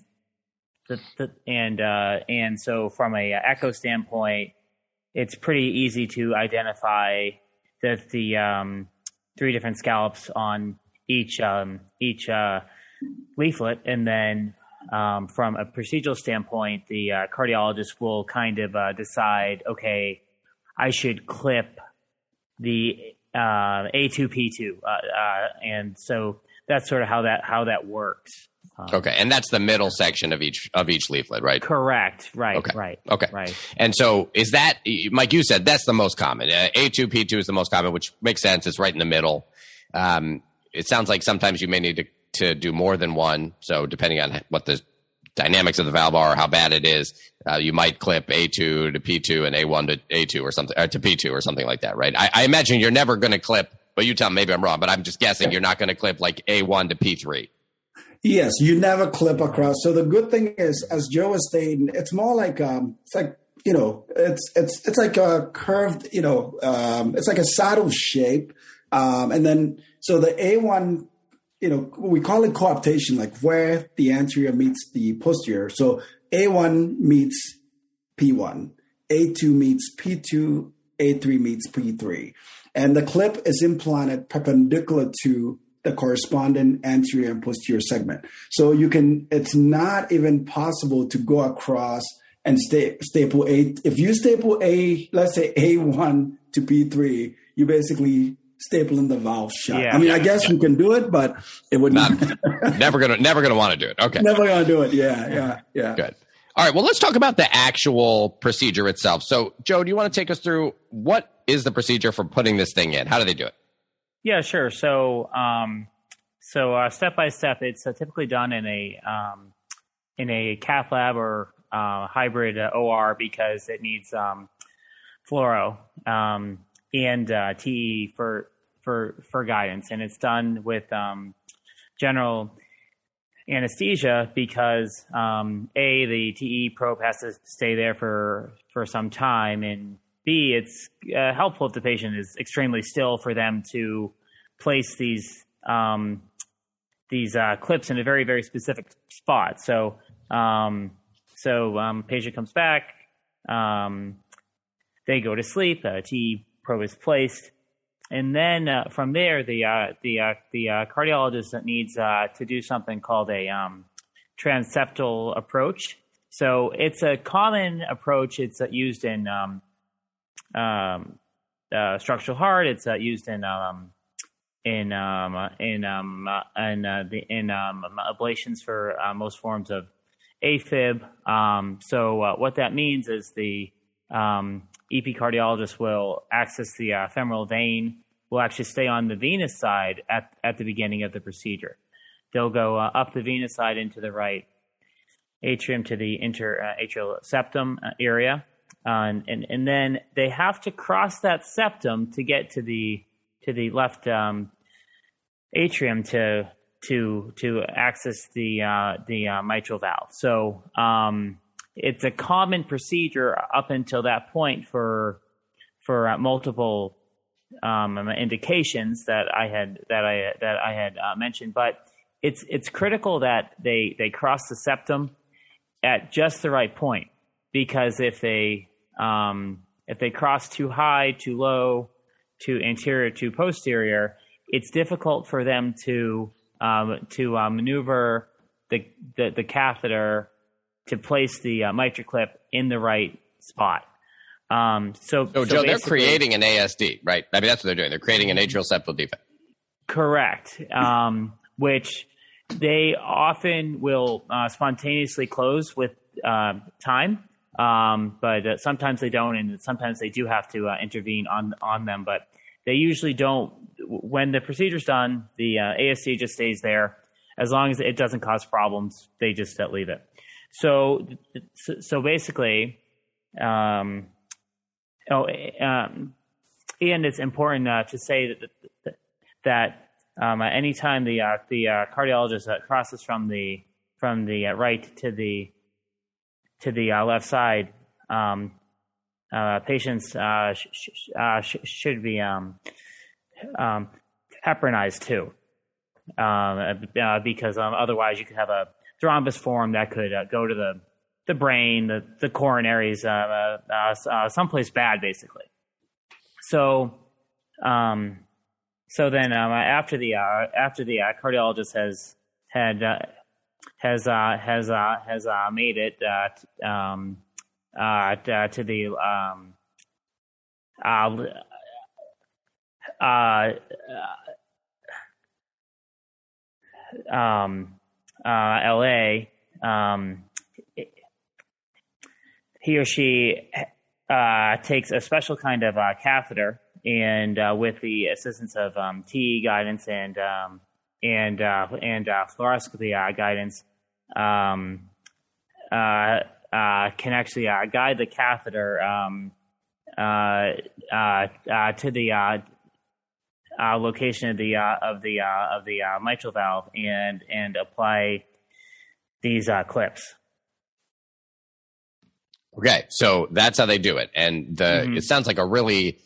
the, the and uh, and so from a echo standpoint, it's pretty easy to identify that the um, three different scallops on each um, each uh, leaflet, and then um, from a procedural standpoint, the uh, cardiologist will kind of uh, decide, okay, I should clip the uh, A2P2, uh, uh, and so that's sort of how that how that works. Um, okay, and that's the middle section of each of each leaflet, right? Correct. Right. Okay. Right. Okay. Right. And so, is that, Mike? You said that's the most common. Uh, A2P2 is the most common, which makes sense. It's right in the middle. Um, it sounds like sometimes you may need to to do more than one. So depending on what the dynamics of the valve are, how bad it is, uh, you might clip A2 to P2 and A1 to A2 or something, or to P2 or something like that, right? I, I imagine you're never going to clip, but you tell me maybe I'm wrong, but I'm just guessing you're not going to clip like A1 to P3. Yes, you never clip across. So the good thing is, as Joe was saying, it's more like um, it's like you know, it's it's it's like a curved, you know, um, it's like a saddle shape, um, and then so the A1 you know, we call it coaptation, like where the anterior meets the posterior. So A1 meets P1, A2 meets P2, A3 meets P3. And the clip is implanted perpendicular to the corresponding anterior and posterior segment. So you can, it's not even possible to go across and sta- staple A. If you staple A, let's say A1 to P3, you basically stapling the valve shut. Yeah. I mean, I guess yeah. we can do it, but it would not. never gonna, never gonna want to do it. Okay. Never gonna do it. Yeah, yeah, yeah. Good. All right. Well, let's talk about the actual procedure itself. So, Joe, do you want to take us through what is the procedure for putting this thing in? How do they do it? Yeah, sure. So, um, so uh, step by step, it's uh, typically done in a um, in a cath lab or uh, hybrid uh, OR because it needs um, fluoro. Um, and uh, TE for for for guidance, and it's done with um, general anesthesia because um, a the TE probe has to stay there for for some time, and b it's uh, helpful if the patient is extremely still for them to place these um, these uh, clips in a very very specific spot. So um, so um, patient comes back, um, they go to sleep. A T probe is placed, and then uh, from there, the uh, the uh, the uh, cardiologist needs uh, to do something called a um, transeptal approach. So it's a common approach. It's uh, used in um, um, structural heart. It's used in um, in um, in um, in the in ablations for most forms of AFib. So what that means is the um, EP cardiologist will access the uh, femoral vein, will actually stay on the venous side at, at the beginning of the procedure. They'll go uh, up the venous side into the right atrium to the interatrial uh, septum uh, area. and, and, and then they have to cross that septum to get to the, to the left um, atrium to, to, to access the, uh, the uh, mitral valve. So, um, it's a common procedure up until that point for for uh, multiple um, indications that I had that I that I had uh, mentioned. But it's it's critical that they they cross the septum at just the right point because if they um, if they cross too high, too low, too anterior, too posterior, it's difficult for them to um, to uh, maneuver the, the the catheter to place the uh, MitraClip in the right spot. Um, so, so, so Joe, they're creating an ASD, right? I mean, that's what they're doing. They're creating an atrial septal defect. Correct. Um, which they often will uh, spontaneously close with uh, time, um, but uh, sometimes they don't, and sometimes they do have to uh, intervene on on them. But they usually don't. When the procedure's done, the uh, ASD just stays there as long as it doesn't cause problems. They just uh, leave it. So, so basically, um, oh, um, and it's important uh, to say that that um, anytime the uh, the uh, cardiologist uh, crosses from the from the uh, right to the to the uh, left side, um, patients sh- sh- should be um, um, heparinized too, um, because um, otherwise you could have a thrombus form that could uh, go to the the brain, the the coronaries, uh, uh, uh someplace bad, basically. So, um, so then um, after the uh, after the uh, cardiologist has had has has has made it um, to the um, um, uh, LA, um, he or she uh, takes a special kind of uh, catheter, and uh, with the assistance of um, TE guidance and um, and uh, and uh, fluoroscopy guidance, um, can actually guide the catheter um, to the uh, location of the uh, of the uh, of the uh, mitral valve and and apply these uh, clips. Okay, so that's how they do it, and the mm-hmm. it sounds like a really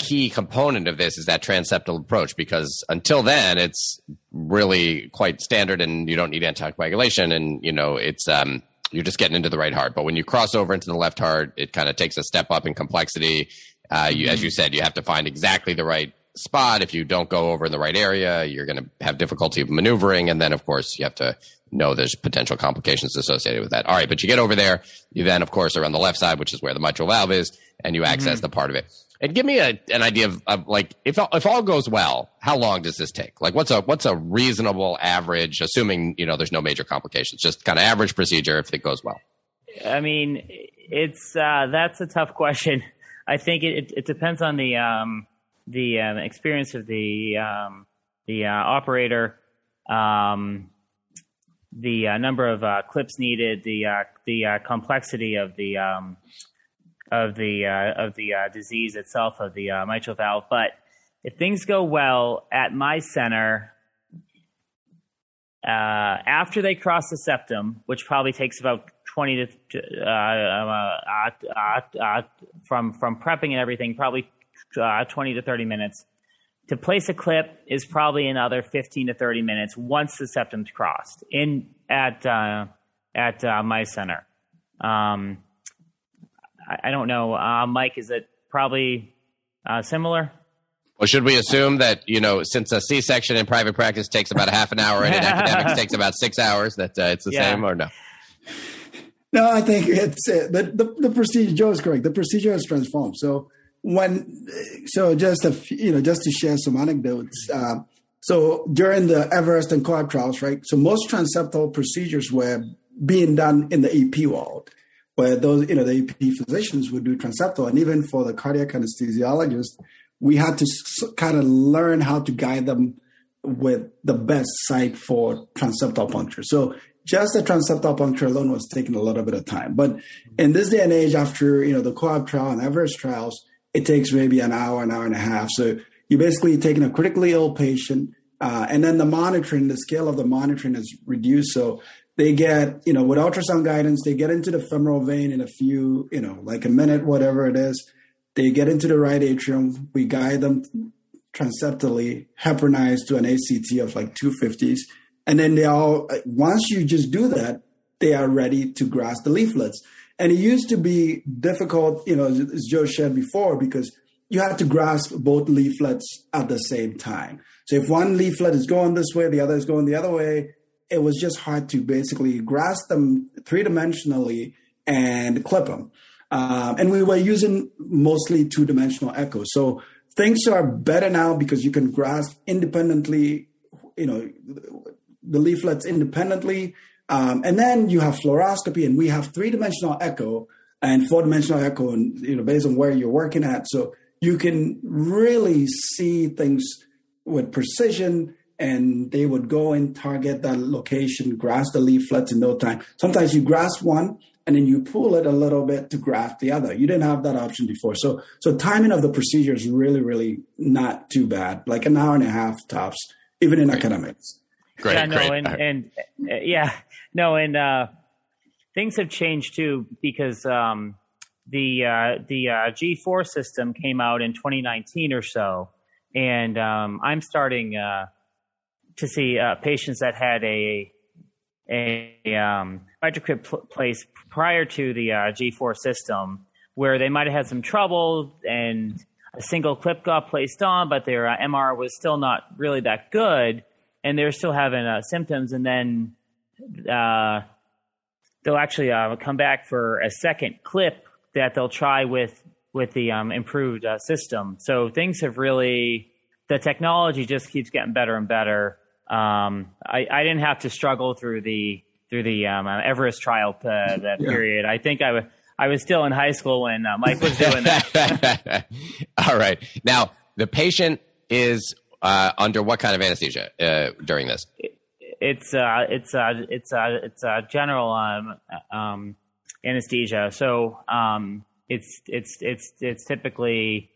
key component of this is that transeptal approach because until then it's really quite standard and you don't need anticoagulation and you know it's um you're just getting into the right heart but when you cross over into the left heart it kind of takes a step up in complexity uh, you, mm-hmm. as you said you have to find exactly the right spot. If you don't go over in the right area, you're going to have difficulty maneuvering. And then, of course, you have to know there's potential complications associated with that. All right. But you get over there. You then, of course, are on the left side, which is where the mitral valve is, and you access mm-hmm. the part of it. And give me a, an idea of, of, like, if, if all goes well, how long does this take? Like, what's a, what's a reasonable average, assuming, you know, there's no major complications, just kind of average procedure if it goes well? I mean, it's, uh, that's a tough question. I think it, it, it depends on the, um, the um, experience of the um, the uh, operator, um, the uh, number of uh, clips needed, the uh, the uh, complexity of the um, of the uh, of the disease itself of the mitral valve. But if things go well at my center, after they cross the septum, which probably takes about 20 to uh, uh, uh, from from prepping and everything, probably uh, 20 to 30 minutes. To place a clip is probably another 15 to 30 minutes once the septum's crossed in at uh, at uh, my center. Um, I, I don't know. Uh, Mike, is it probably uh, similar? Well, should we assume that you know, since a C-section in private practice takes about a half an hour and in academics takes about six hours, that uh, it's the Yeah. same or no? No, I think it's uh, the, the the procedure. Joe is correct. The procedure has transformed. So when, so just a you know, just to share some anecdotes. Uh, so during the Everest and COAPT trials, right? So most transeptal procedures were being done in the EP world, where those you know the EP physicians would do transeptal, and even for the cardiac anesthesiologist, we had to kind of learn how to guide them with the best site for transeptal puncture. So just the transeptal puncture alone was taking a little bit of time. But in this day and age, after you know the COAPT trial and Everest trials, it takes maybe an hour, an hour and a half. So you're basically taking a critically ill patient, uh, and then the monitoring, the scale of the monitoring is reduced. So they get, you know, with ultrasound guidance, they get into the femoral vein in a few, you know, like a minute, whatever it is. They get into the right atrium. We guide them transeptally, heparinized to an ACT of like 250s. And then they all, once you just do that, they are ready to grasp the leaflets. And it used to be difficult, you know, as Joe shared before, because you had to grasp both leaflets at the same time. So if one leaflet is going this way, the other is going the other way, it was just hard to basically grasp them three dimensionally and clip them. Um, and we were using mostly two dimensional echoes. So things are better now because you can grasp independently, you know, the leaflets independently. Um, and then you have fluoroscopy, and we have three dimensional echo and four dimensional echo, and you know, based on where you're working at. So you can really see things with precision and they would go and target that location, grasp the leaflets in no time. Sometimes you grasp one and then you pull it a little bit to grasp the other. You didn't have that option before. So so timing of the procedure is really, really not too bad. Like an hour and a half tops, even in academics. Great, yeah, no, great. and and uh, yeah, no, and uh, things have changed too because um, the uh, the uh, G4 system came out in 2019 or so, and um, I'm starting uh, to see uh, patients that had a a um, MitraClip pl- placed prior to the uh, G4 system, where they might have had some trouble and a single clip got placed on, but their MR was still not really that good, and they're still having symptoms, and then uh, they'll actually uh, come back for a second clip that they'll try with with the um, improved uh, system. So things have really the technology just keeps getting better and better. Um, I, I didn't have to struggle through the through the um, uh, Everest trial uh, that Yeah. period. I think I wa- I was still in high school when uh, Mike was doing that. All right. Now, the patient is uh, under what kind of anesthesia uh, during this? It's uh, it's uh, it's uh, it's uh, general um, um, anesthesia. So um, it's it's it's it's typically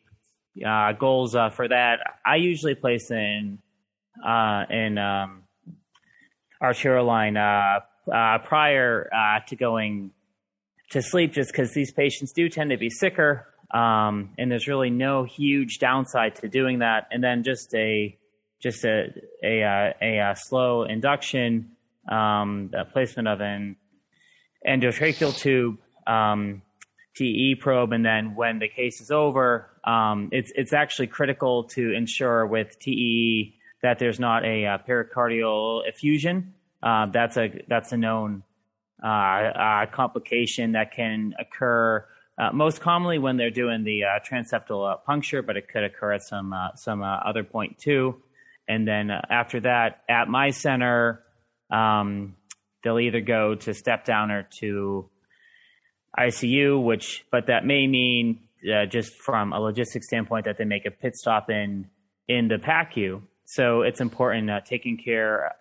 uh, goals uh, for that. I usually place in uh, in um, arterial line uh, uh, prior uh, to going to sleep, just because these patients do tend to be sicker. Um, and there's really no huge downside to doing that. And then just a just a a a, uh slow induction, um, the placement of an endotracheal tube, um, TE probe, and then when the case is over, um, it's it's actually critical to ensure with TE that there's not a uh, pericardial effusion. Uh, that's a that's a known uh, uh, complication that can occur uh, most commonly when they're doing the uh, transeptal puncture, but it could occur at some some other point too. And then uh, after that, at my center, um, they'll either go to step down or to ICU, which but that may mean uh, just from a logistics standpoint that they make a pit stop in in the PACU. So it's important uh, taking care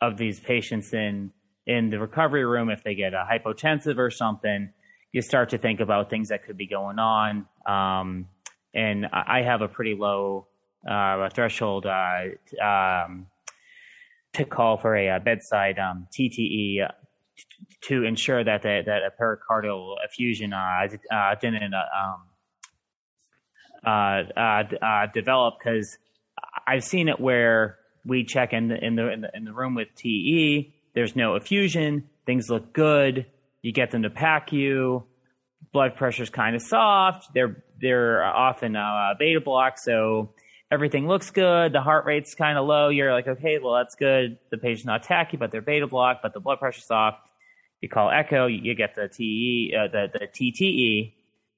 of these patients in in the recovery room if they get a hypotensive or something. You start to think about things that could be going on. Um, and I I have a pretty low uh, threshold uh, um, to call for a, bedside um, TTE uh, to ensure that the, that a pericardial effusion uh, uh, didn't um, develop because I've seen it where we check in the in the in the, in the room with TE. There's no effusion. Things look good. You get them to PACU. blood pressure's kind of soft. They're they're often uh, beta block, so everything looks good. The heart rate's kind of low. You're like, okay, well that's good. The patient's not tachy, but they're beta block, but the blood pressure's off. You call echo, you get the TE, uh, the the TTE,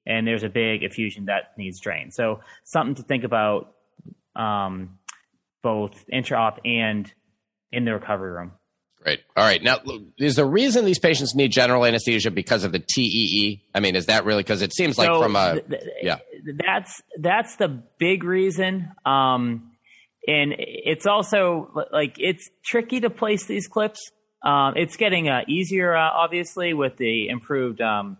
and there's a big effusion that needs drain. So something to think about, um, both intra-op and in the recovery room. Great. All right. Now, is the reason these patients need general anesthesia because of the TEE? I mean, is that really because it seems like so from a yeah? That's that's the big reason. Um, and it's also like it's tricky to place these clips. Um, it's getting uh, easier, uh, obviously, with the improved um,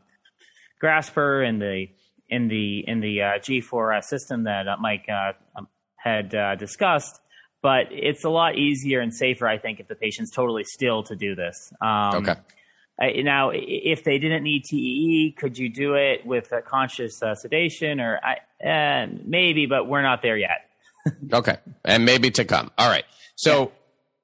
grasper and the in the in the uh, G4 system that uh, Mike uh, um, had uh, discussed but it's a lot easier and safer, I think, if the patient's totally still to do this. Um, okay. I, now, if they didn't need TEE, could you do it with a conscious uh, sedation or I, uh, maybe, but we're not there yet. okay. And maybe to come. All right. So, yeah.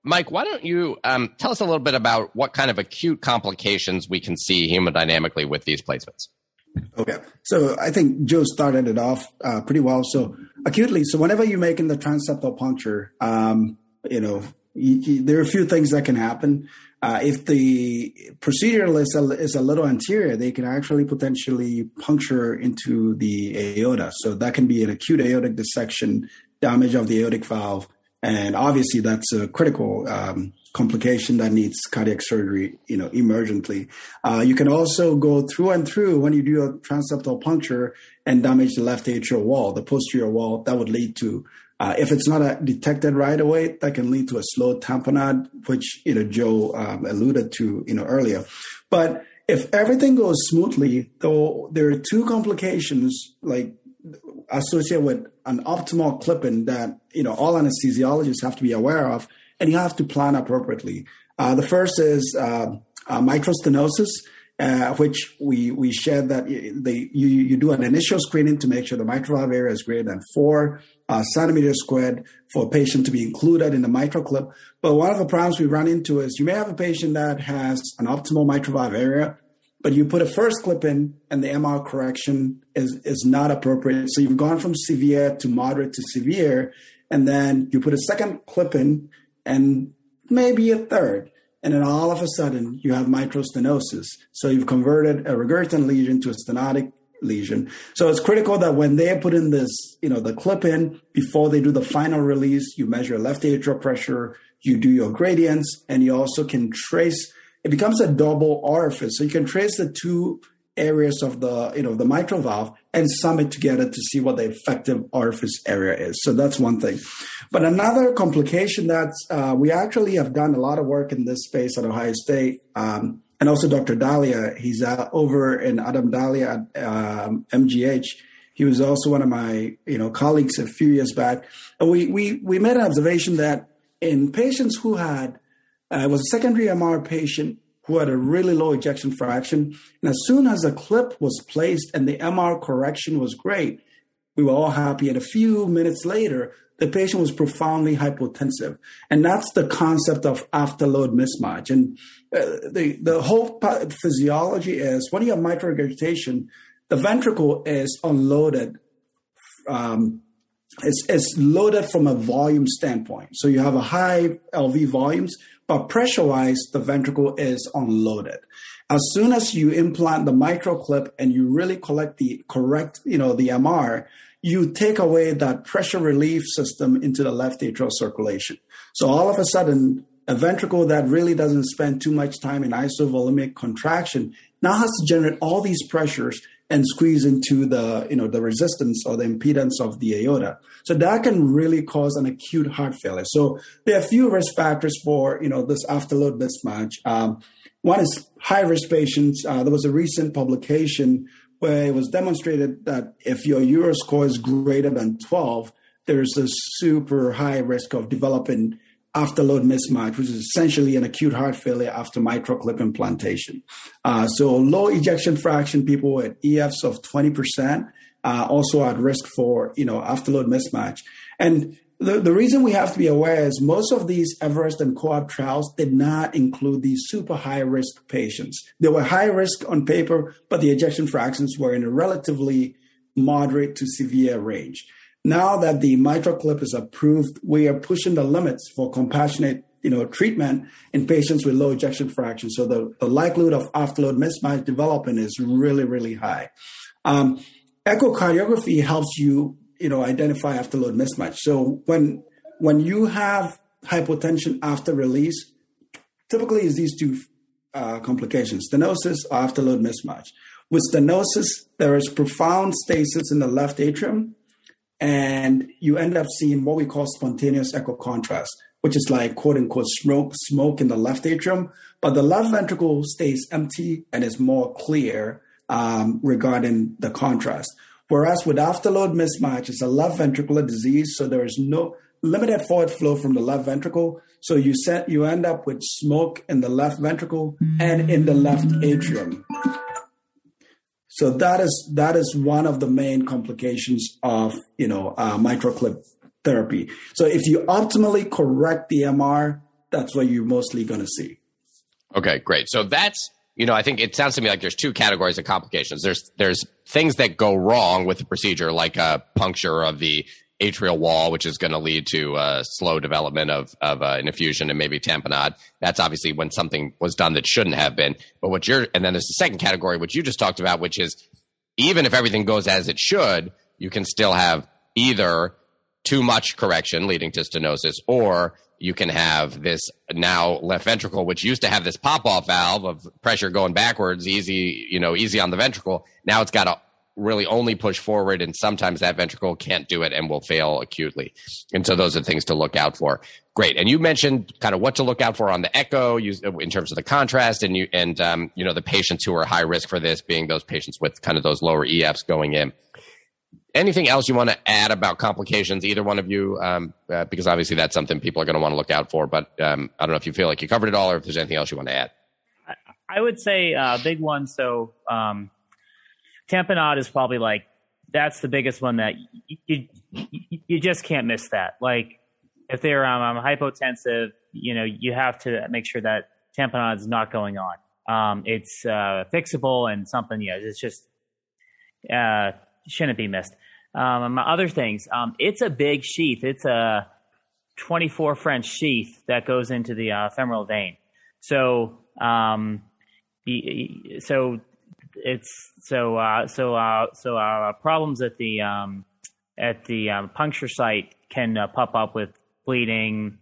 Mike, why don't you um, tell us a little bit about what kind of acute complications we can see hemodynamically with these placements? Okay. So I think Joe started it off uh, pretty well. So acutely, so whenever you're making the transeptal puncture, um, you know, you, you, there are a few things that can happen. Uh, if the procedure is a, is a little anterior, they can actually potentially puncture into the aorta. So that can be an acute aortic dissection, damage of the aortic valve, and obviously that's a critical um, complication that needs cardiac surgery, you know, emergently. Uh, you can also go through and through when you do a transeptal puncture and damage the left atrial wall, the posterior wall. That would lead to, uh, if it's not uh, detected right away, that can lead to a slow tamponade, which you know Joe um, alluded to, you know, earlier. But if everything goes smoothly, though, there are two complications like associated with an optimal clipping that you know all anesthesiologists have to be aware of and you have to plan appropriately. Uh, the first is uh, uh, which we we shared that they, you you do an initial screening to make sure the mitral valve area is greater than four uh, centimeters squared for a patient to be included in the mitral clip. But one of the problems we run into is you may have a patient that has an optimal mitral valve area, but you put a first clip in and the MR correction is, is not appropriate. So you've gone from severe to moderate to severe, and then you put a second clip in and maybe a third. And then all of a sudden, you have mitral stenosis. So you've converted a regurgitant lesion to a stenotic lesion. So it's critical that when they put in this, you know, the clip in before they do the final release, you measure left atrial pressure, you do your gradients, and you also can trace. It becomes a double orifice, so you can trace the two areas of the you know the mitral valve and sum it together to see what the effective orifice area is. So that's one thing. But another complication that uh, we actually have done a lot of work in this space at Ohio State, um, and also Dr. Dalia, he's uh, over in Adam Dalia at um, MGH. He was also one of my you know colleagues a few years back, and we we we made an observation that in patients who had uh, was a secondary MR patient who had a really low ejection fraction. And as soon as the clip was placed and the MR correction was great, we were all happy. And a few minutes later, the patient was profoundly hypotensive. And that's the concept of afterload mismatch. And uh, the, the whole physiology is when you have mitral regurgitation, the ventricle is unloaded. Um, it's, it's loaded from a volume standpoint. So you have a high LV volumes, but pressure wise, the ventricle is unloaded. As soon as you implant the MitraClip and you really collect the correct, you know, the MR, you take away that pressure relief system into the left atrial circulation. So all of a sudden, a ventricle that really doesn't spend too much time in isovolumic contraction now has to generate all these pressures and squeeze into the you know the resistance or the impedance of the aorta. So that can really cause an acute heart failure. So there are a few risk factors for you know this afterload mismatch. Um, one is high risk patients. Uh, there was a recent publication where it was demonstrated that if your EuroSCORE is greater than 12, there's a super high risk of developing afterload mismatch, which is essentially an acute heart failure after mitral clip implantation. Uh, so low ejection fraction people with EFs of 20% uh, also at risk for, you know, afterload mismatch. And the, the reason we have to be aware is most of these Everest and COAPT trials did not include these super high risk patients. They were high risk on paper, but the ejection fractions were in a relatively moderate to severe range. Now that the MitraClip is approved, we are pushing the limits for compassionate you know, treatment in patients with low ejection fraction. So the, the likelihood of afterload mismatch developing is really, really high. Um, echocardiography helps you you know identify afterload mismatch. So when when you have hypotension after release, typically is these two uh, complications: stenosis or afterload mismatch. With stenosis, there is profound stasis in the left atrium, and you end up seeing what we call spontaneous echo contrast, which is like quote unquote smoke smoke in the left atrium, but the left ventricle stays empty and is more clear um, regarding the contrast. Whereas with afterload mismatch, it's a left ventricular disease, so there is no limited forward flow from the left ventricle. So you set you end up with smoke in the left ventricle and in the left atrium. So that is that is one of the main complications of you know uh, MitraClip therapy. So if you optimally correct the MR, that's what you're mostly going to see. Okay, great. So that's you know, I think it sounds to me like there's two categories of complications. There's there's things that go wrong with the procedure, like a puncture of the atrial wall, which is going to lead to uh, slow development of of uh, an effusion and maybe tamponade. That's obviously when something was done that shouldn't have been. But what you're and then there's the second category, which you just talked about, which is even if everything goes as it should, you can still have either too much correction leading to stenosis or you can have this now left ventricle, which used to have this pop off valve of pressure going backwards, easy, you know, easy on the ventricle. Now it's got to really only push forward. And sometimes that ventricle can't do it and will fail acutely. And so those are things to look out for. Great. And you mentioned kind of what to look out for on the echo in terms of the contrast and you, and, um, you know, the patients who are high risk for this being those patients with kind of those lower EFs going in anything else you want to add about complications, either one of you? Um, uh, because obviously that's something people are going to want to look out for. But um, I don't know if you feel like you covered it all, or if there's anything else you want to add. I would say uh, big one. So um, tamponade is probably like that's the biggest one that you, you, you just can't miss that. Like if they're um, hypotensive, you know you have to make sure that tamponade is not going on. Um, it's uh, fixable and something. Yeah, it's just uh, shouldn't be missed. Um, other things, um, it's a big sheath. It's a 24 French sheath that goes into the uh, femoral vein. So, um, so it's so uh, so uh, so uh, problems at the um, at the um, puncture site can uh, pop up with bleeding,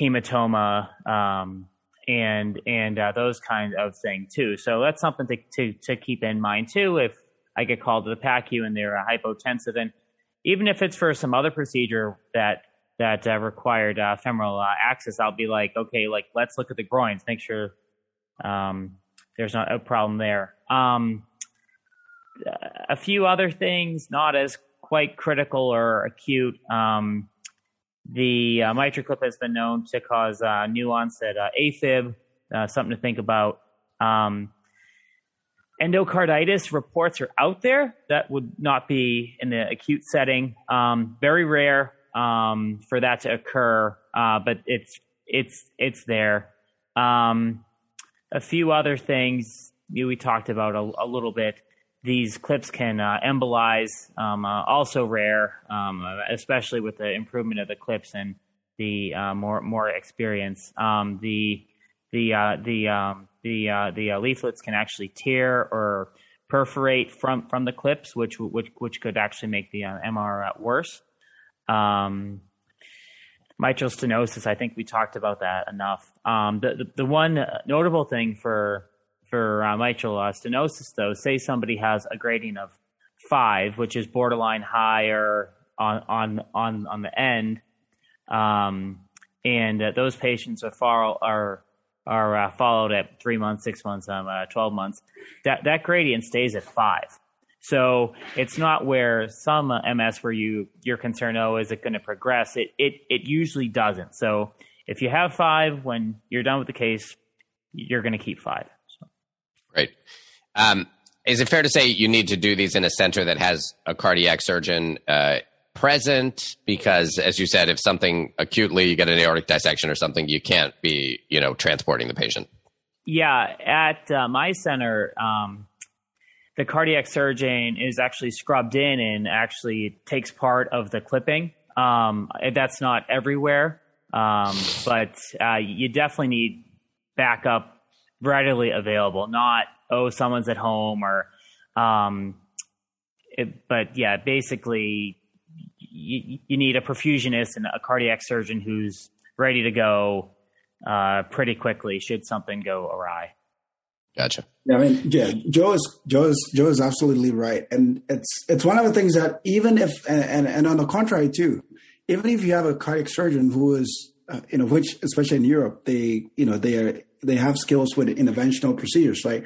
hematoma, um, and and uh, those kind of things too. So that's something to, to to keep in mind too. If I get called to the PACU and they're hypotensive. And even if it's for some other procedure that that uh, required uh, femoral access, I'll be like, okay, like let's look at the groins, make sure um, there's not a problem there. Um, a few other things, not as quite critical or acute. Um, the uh, MitraClip has been known to cause uh, new onset uh, AFib, uh, something to think about. Um, endocarditis reports are out there. That would not be in the acute setting. Um, very rare um, for that to occur, uh, but it's it's it's there. Um, a few other things we talked about a, a little bit. These clips can uh, embolize, um, uh, also rare, um, especially with the improvement of the clips and the uh, more more experience. Um, the the uh, the um, the uh, the uh, leaflets can actually tear or perforate from from the clips, which which which could actually make the MR worse. Um, mitral stenosis, I think we talked about that enough. Um, the, the, the one notable thing for for uh, mitral uh, stenosis, though, say somebody has a gradient of five, which is borderline higher on on on on the end, um, and those patients are far are are uh, followed at three months, six months, um, uh, 12 months, that, that gradient stays at five. So it's not where some MS where you you're concerned, oh, is it going to progress? It it it usually doesn't. So if you have five when you're done with the case, you're going to keep five. So. Great. Um, is it fair to say you need to do these in a center that has a cardiac surgeon uh, present? Because as you said, if something acutely, you get an aortic dissection or something, you can't be, you know, transporting the patient. Yeah, at uh, my center, um, the cardiac surgeon is actually scrubbed in and actually takes part of the clipping. Um, that's not everywhere, um, but uh, you definitely need backup readily available. Not oh, someone's at home or, um, it, but yeah, basically, you, you need a perfusionist and a cardiac surgeon who's ready to go uh, pretty quickly should something go awry. Gotcha. Yeah, I mean, yeah, Joe is Joe is Joe is absolutely right, and it's it's one of the things that even if and and on the contrary too, even if you have a cardiac surgeon who is uh, you know which especially in Europe they you know they are they have skills with interventional procedures, right?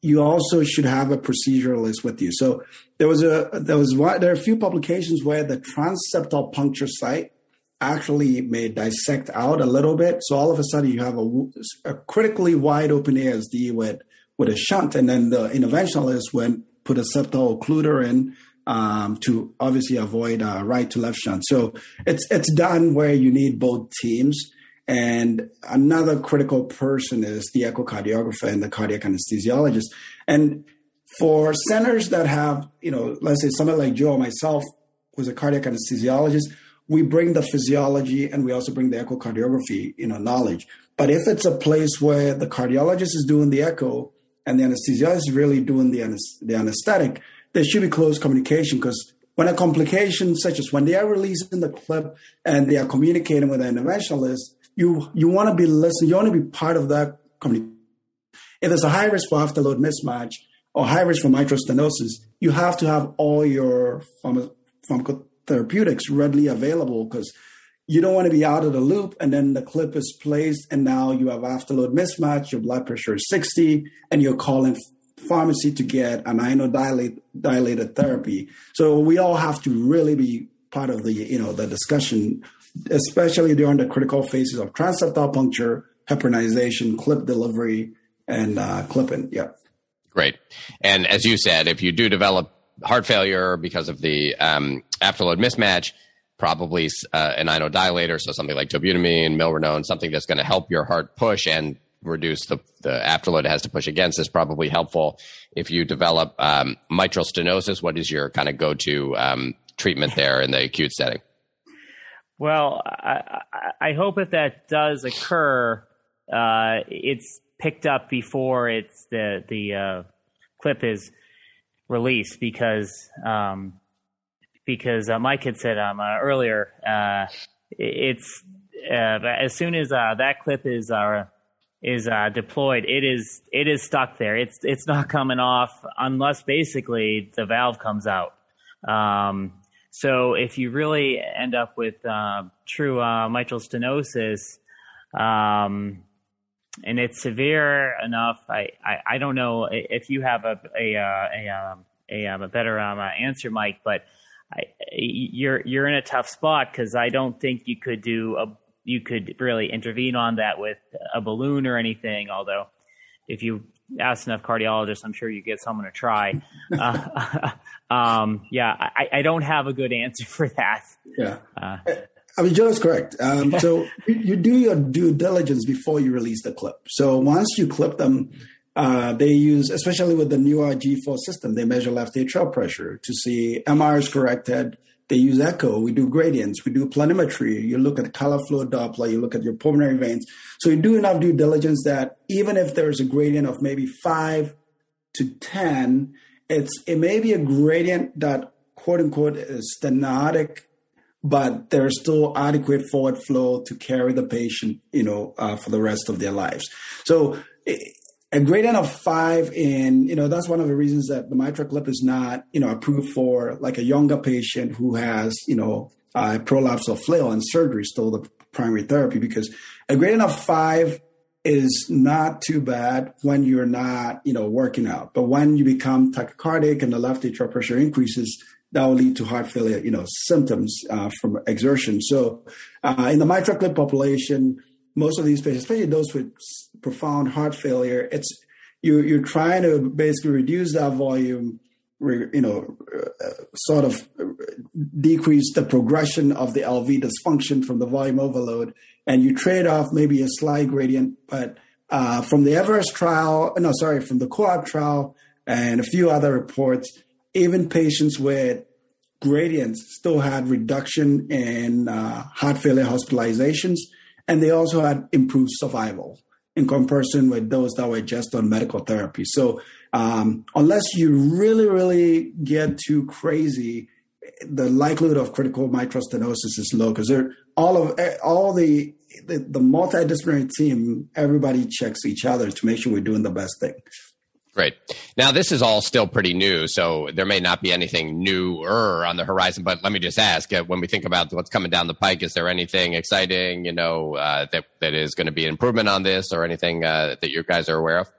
You also should have a proceduralist with you. So there was a there was one, there are a few publications where the transeptal puncture site actually may dissect out a little bit. So all of a sudden you have a, a critically wide open ASD with with a shunt, and then the interventionalist went put a septal occluder in um, to obviously avoid uh, right to left shunt. So it's it's done where you need both teams. And another critical person is the echocardiographer and the cardiac anesthesiologist. And for centers that have, you know, let's say somebody like Joe myself, who's a cardiac anesthesiologist, we bring the physiology and we also bring the echocardiography, you know, knowledge. But if it's a place where the cardiologist is doing the echo and the anesthesiologist is really doing the, the anesthetic, there should be close communication because when a complication such as when they are releasing the clip and they are communicating with an interventionalist, you you want to be listening, you want to be part of that communication. If there's a high risk for afterload mismatch or high risk for mitral stenosis, you have to have all your pharma- therapeutics readily available because you don't want to be out of the loop and then the clip is placed and now you have afterload mismatch, your blood pressure is 60, and you're calling pharmacy to get an dilated therapy. So we all have to really be part of the you know the discussion, especially during the critical phases of transeptal puncture, heparinization, clip delivery, and uh, clipping. Yeah. Great. And as you said, if you do develop heart failure because of the um, afterload mismatch, probably uh, an inodilator, so something like dobutamine, milrinone, something that's going to help your heart push and reduce the, the afterload it has to push against is probably helpful. If you develop um, mitral stenosis, what is your kind of go-to um, treatment there in the acute setting? Well, I, I hope if that does occur, uh, it's picked up before it's the the uh, clip is release because um, because uh, Mike had said um, uh, earlier uh, it's uh, as soon as uh, that clip is is deployed, it is it is stuck there. It's it's not coming off unless basically the valve comes out. Um, so if you really end up with true mitral stenosis. Um, and it's severe enough. I, I, I don't know if you have a a a, a, um, a, um, a better um, uh, answer, Mike, but I, you're you're in a tough spot because I don't think you could do a you could really intervene on that with a balloon or anything. Although, if you ask enough cardiologists, I'm sure you get someone to try. uh, um, yeah, I, I, don't have a good answer for that. Yeah. Uh, I mean, Joe is correct. Um, so you do your due diligence before you release the clip. So once you clip them, uh, they use, especially with the newer G4 system, they measure left atrial pressure to see MR is corrected. They use echo. We do gradients. We do planimetry. You look at color flow Doppler. You look at your pulmonary veins. So you do enough due diligence that even if there's a gradient of maybe five to 10, it's, it may be a gradient that quote unquote is stenotic but there's still adequate forward flow to carry the patient, you know, uh, for the rest of their lives. So a gradient of five in, you know, that's one of the reasons that the MitraClip is not, you know, approved for like a younger patient who has, you know, prolapse or flail and surgery still the primary therapy because a gradient of five is not too bad when you're not, you know, working out. But when you become tachycardic and the left atrial pressure increases, that will lead to heart failure, you know, symptoms uh, from exertion. So, uh, in the MitraClip population, most of these patients, especially those with profound heart failure, it's you, you're trying to basically reduce that volume you know, uh, sort of decrease the progression of the LV dysfunction from the volume overload, and you trade off maybe a slight gradient. But uh, from the Everest trial, no, sorry, from the COAPT trial and a few other reports, even patients with gradients still had reduction in uh, heart failure hospitalizations, and they also had improved survival in comparison with those that were just on medical therapy. So um, unless you really, really get too crazy, the likelihood of critical mitral stenosis is low because all of all the, the the multidisciplinary team, everybody checks each other to make sure we're doing the best thing. Great. Now, this is all still pretty new, so there may not be anything newer on the horizon. But let me just ask: uh, when we think about what's coming down the pike, is there anything exciting, you know, uh, that that is going to be an improvement on this, or anything uh, that you guys are aware of?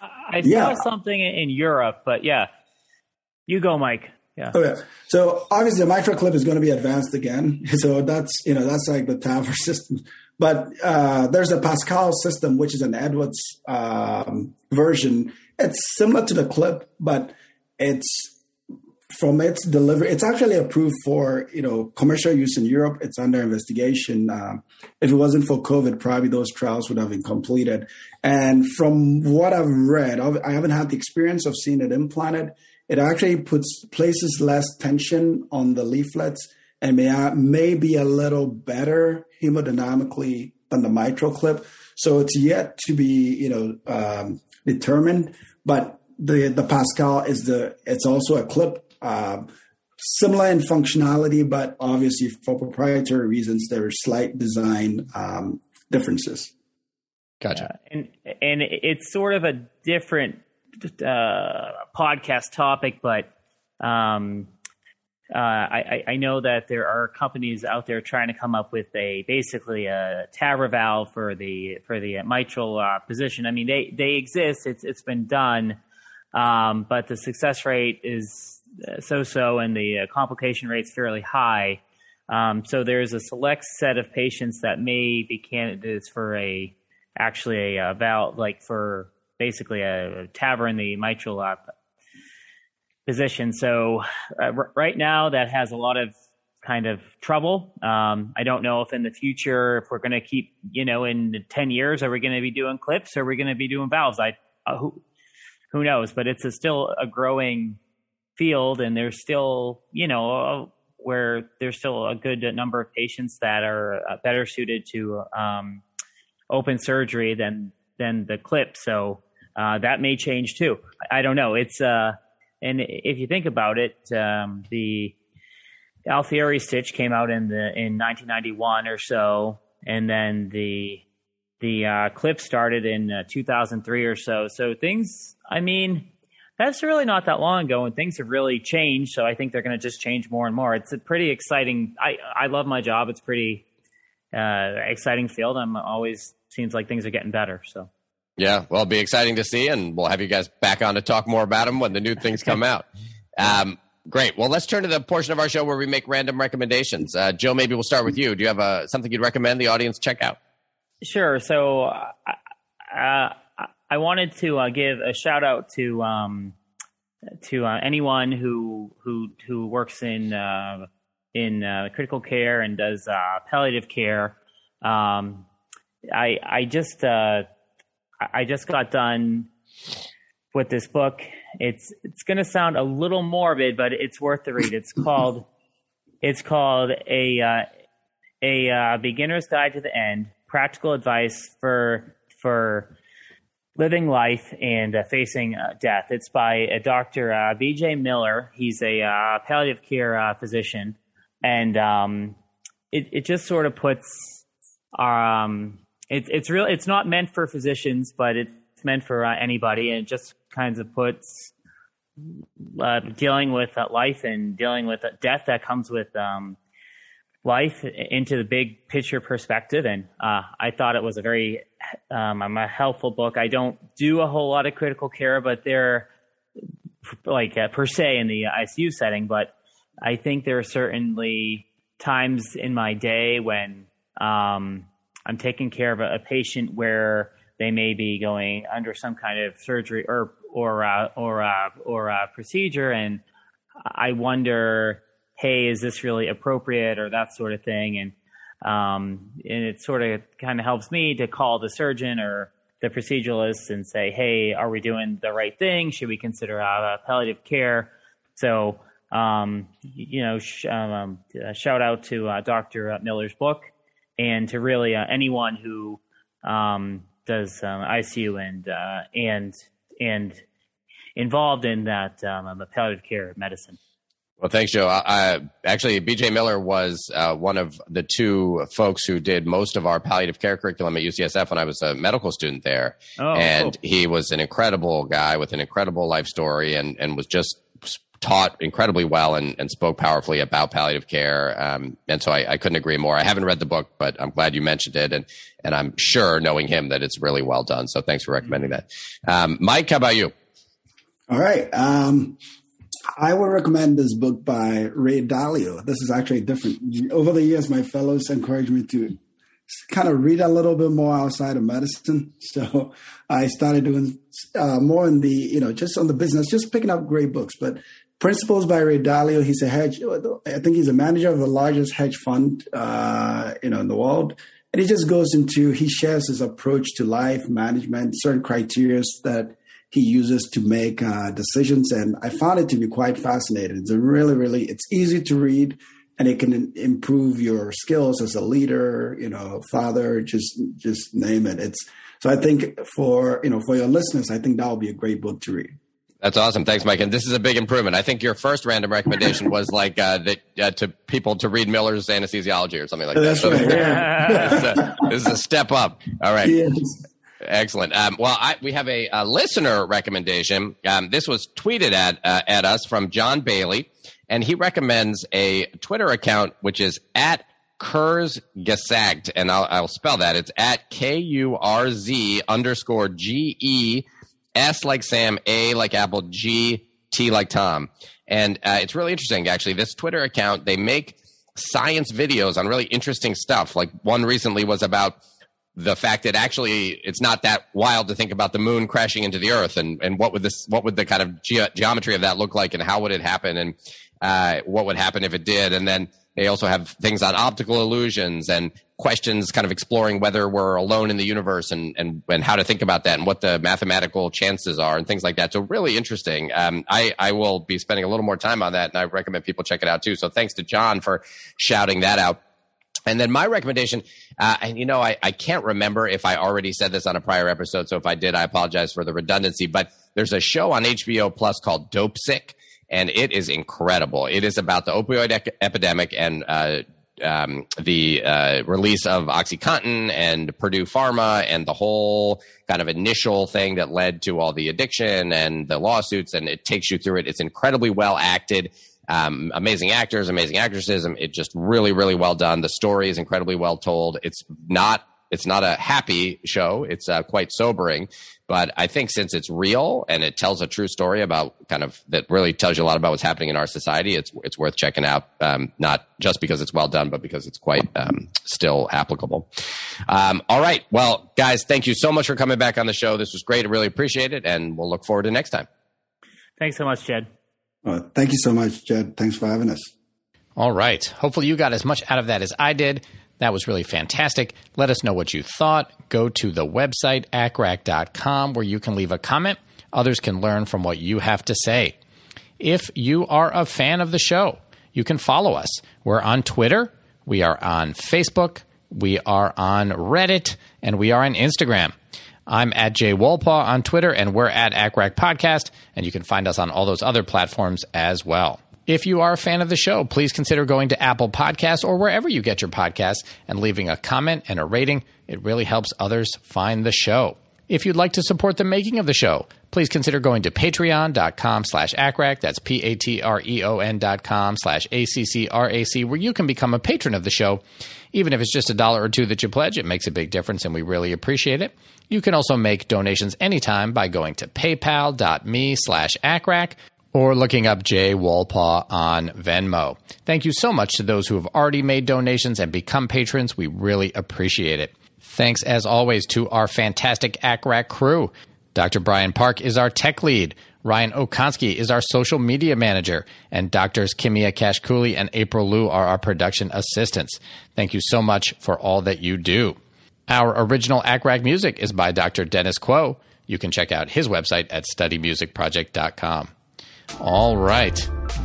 I saw yeah. something in Europe, but yeah, you go, Mike. Yeah. Okay. So obviously, the MitraClip is going to be advanced again. So that's you know that's like the TAVR system. But uh, there's a Pascal system, which is an Edwards um, version. It's similar to the clip, but it's from its delivery. It's actually approved for you know commercial use in Europe. It's under investigation. Uh, if it wasn't for COVID, probably those trials would have been completed. And from what I've read, I haven't had the experience of seeing it implanted. It actually puts places less tension on the leaflets and may, may be a little better hemodynamically than the MitraClip. So it's yet to be, you know, um, determined. But the the Pascal is the it's also a clip, uh, similar in functionality, but obviously for proprietary reasons there are slight design um, differences. Gotcha. Uh, and and it's sort of a different uh, podcast topic, but um, uh, I, I, know that there are companies out there trying to come up with a basically a TAVR valve for the for the mitral uh, position. I mean, they they exist. It's it's been done, um, but the success rate is so so, and the uh, complication rate's fairly high. Um, so there's a select set of patients that may be candidates for a actually a, a valve, like for basically a, a TAVR in the mitral uh, position. So uh, r- right now, that has a lot of kind of trouble. Um, I don't know if in the future, if we're going to keep, you know, in 10 years, are we going to be doing clips? Or are we going to be doing valves? I, uh, who, who knows? But it's a, still a growing field, and there's still, you know, uh, where there's still a good number of patients that are uh, better suited to um, open surgery than than the clip. So uh, that may change too. I don't know. It's uh, and if you think about it, um, the Alfieri stitch came out in the in 1991 or so, and then the the uh, clip started in uh, 2003 or so. So things, I mean, that's really not that long ago, and things have really changed. So I think they're going to just change more and more. It's a pretty exciting. I I love my job. It's pretty uh, exciting field. I'm always seems like things are getting better. So. Yeah, well, it'll be exciting to see, and we'll have you guys back on to talk more about them when the new things come out. Um, great. Well, let's turn to the portion of our show where we make random recommendations. Uh, Joe, maybe we'll start with you. Do you have uh, something you'd recommend the audience check out? Sure. So uh, uh I wanted to uh, give a shout out to um, to uh, anyone who who who works in in critical care and does palliative care. Um, I I just I just got done with this book. It's it's going to sound a little morbid, but it's worth the read. It's called it's called a uh, a uh, beginner's guide to the end: practical advice for for living life and uh, facing uh, death. It's by uh, Dr. Uh, B.J. Miller. He's a palliative care physician, and um, it it just sort of puts um, it's it's real. It's not meant for physicians, but it's meant for uh, anybody, and it just kind of puts uh, dealing with uh, life and dealing with death that comes with um, life into the big picture perspective. And uh, I thought it was a very um, a helpful book. I don't do a whole lot of critical care, but they're like uh, per se in the ICU setting. But I think there are certainly times in my day when um, I'm taking care of a, a patient where they may be going under some kind of surgery or or uh, or uh, or uh, procedure, and I wonder, hey, is this really appropriate or that sort of thing, and um, and it sort of kind of helps me to call the surgeon or the proceduralist and say, hey, are we doing the right thing? Should we consider uh, palliative care? So, um, you know, sh- um, uh, shout out to uh, Dr. Miller's book and to really uh, anyone who um, does um, ICU and uh, and and involved in that um, palliative care medicine. Well, thanks, Joe. I, actually, BJ Miller was uh, one of the two folks who did most of our palliative care curriculum at UCSF when I was a medical student there. Oh, and cool. he was an incredible guy with an incredible life story and, and was just taught incredibly well and, and spoke powerfully about palliative care. Um, and so I, I, couldn't agree more. I haven't read the book, but I'm glad you mentioned it. And, and I'm sure knowing him that it's really well done. So thanks for recommending that. Um, Mike, how about you? All right. Um, I would recommend this book by Ray Dalio. This is actually different. Over the years, my fellows encouraged me to kind of read a little bit more outside of medicine. So I started doing uh, more in the, you know, just on the business, just picking up great books. But Principles by Ray Dalio. He's a hedge. I think he's a manager of the largest hedge fund, uh, you know, in the world. And he just goes into, he shares his approach to life management, certain criteria that he uses to make uh, decisions. And I found it to be quite fascinating. It's really, really, it's easy to read and it can improve your skills as a leader, you know, father, just, just name it. It's, so I think for, you know, for your listeners, I think that would be a great book to read. That's awesome. Thanks, Mike. And this is a big improvement. I think your first random recommendation was like uh, that uh, to people to read Miller's anesthesiology or something like that. That's so right. This, is a, this, is a, step up. All right. Yes. Excellent. Um, well, I, we have a, a listener recommendation. Um, this was tweeted at uh, at us from John Bailey, and he recommends a Twitter account which is at Kurz Gesagt, and I'll, I'll spell that. It's at K U R Z underscore G E S like Sam, A like Apple, G T like Tom, and uh, it's really interesting actually. This Twitter account they make science videos on really interesting stuff. Like one recently was about the fact that actually it's not that wild to think about the moon crashing into the earth and, and what would this what would the kind of ge- geometry of that look like and how would it happen and uh, what would happen if it did and then they also have things on optical illusions and questions kind of exploring whether we're alone in the universe and, and, and how to think about that and what the mathematical chances are and things like that. So really interesting. Um, I, I will be spending a little more time on that and I recommend people check it out too. So thanks to John for shouting that out. And then my recommendation, uh, and you know, I, I can't remember if I already said this on a prior episode. So if I did, I apologize for the redundancy, but there's a show on HBO Plus called Dopesick and it is incredible. It is about the opioid ec- epidemic and uh, um, the uh, release of OxyContin and Purdue Pharma and the whole kind of initial thing that led to all the addiction and the lawsuits. And it takes you through it. It's incredibly well acted. Um, amazing actors, amazing actresses. It just really, really well done. The story is incredibly well told. It's not it's not a happy show. It's uh, quite sobering, but I think since it's real and it tells a true story about kind of that really tells you a lot about what's happening in our society, it's it's worth checking out. Um, not just because it's well done, but because it's quite um, still applicable. Um, all right, well, guys, thank you so much for coming back on the show. This was great. I really appreciate it, and we'll look forward to next time. Thanks so much, Jed. Well, thank you so much, Jed. Thanks for having us. All right. Hopefully, you got as much out of that as I did. That was really fantastic. Let us know what you thought. Go to the website, accrac.com, where you can leave a comment. Others can learn from what you have to say. If you are a fan of the show, you can follow us. We're on Twitter, we are on Facebook, we are on Reddit, and we are on Instagram. I'm at Jay Wolpaw on Twitter, and we're at ACCRAC Podcast, and you can find us on all those other platforms as well. If you are a fan of the show, please consider going to Apple Podcasts or wherever you get your podcasts and leaving a comment and a rating. It really helps others find the show. If you'd like to support the making of the show, please consider going to patreon.com slash ACCRAC. That's P-A-T-R-E-O-N dot com slash A-C-C-R-A-C, where you can become a patron of the show. Even if it's just a dollar or two that you pledge, it makes a big difference and we really appreciate it. You can also make donations anytime by going to paypal.me slash ACCRAC or looking up Jay Wolpaw on Venmo. Thank you so much to those who have already made donations and become patrons. We really appreciate it. Thanks as always to our fantastic ACCRAC crew. Dr. Brian Park is our tech lead. Ryan Okonski is our social media manager, and doctors Kimia Kashkuli and April Liu are our production assistants. Thank you so much for all that you do. Our original ACCRAC music is by Dr. Dennis Quo. You can check out his website at studymusicproject.com. All right,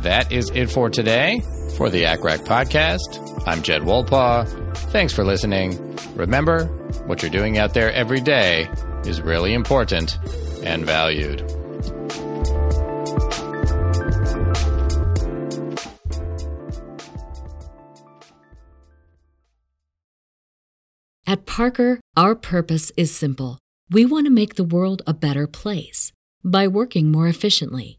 that is it for today for the ACCRAC podcast. I'm Jed Wolpaw. Thanks for listening. Remember, what you're doing out there every day is really important and valued. At Parker, our purpose is simple. We want to make the world a better place by working more efficiently,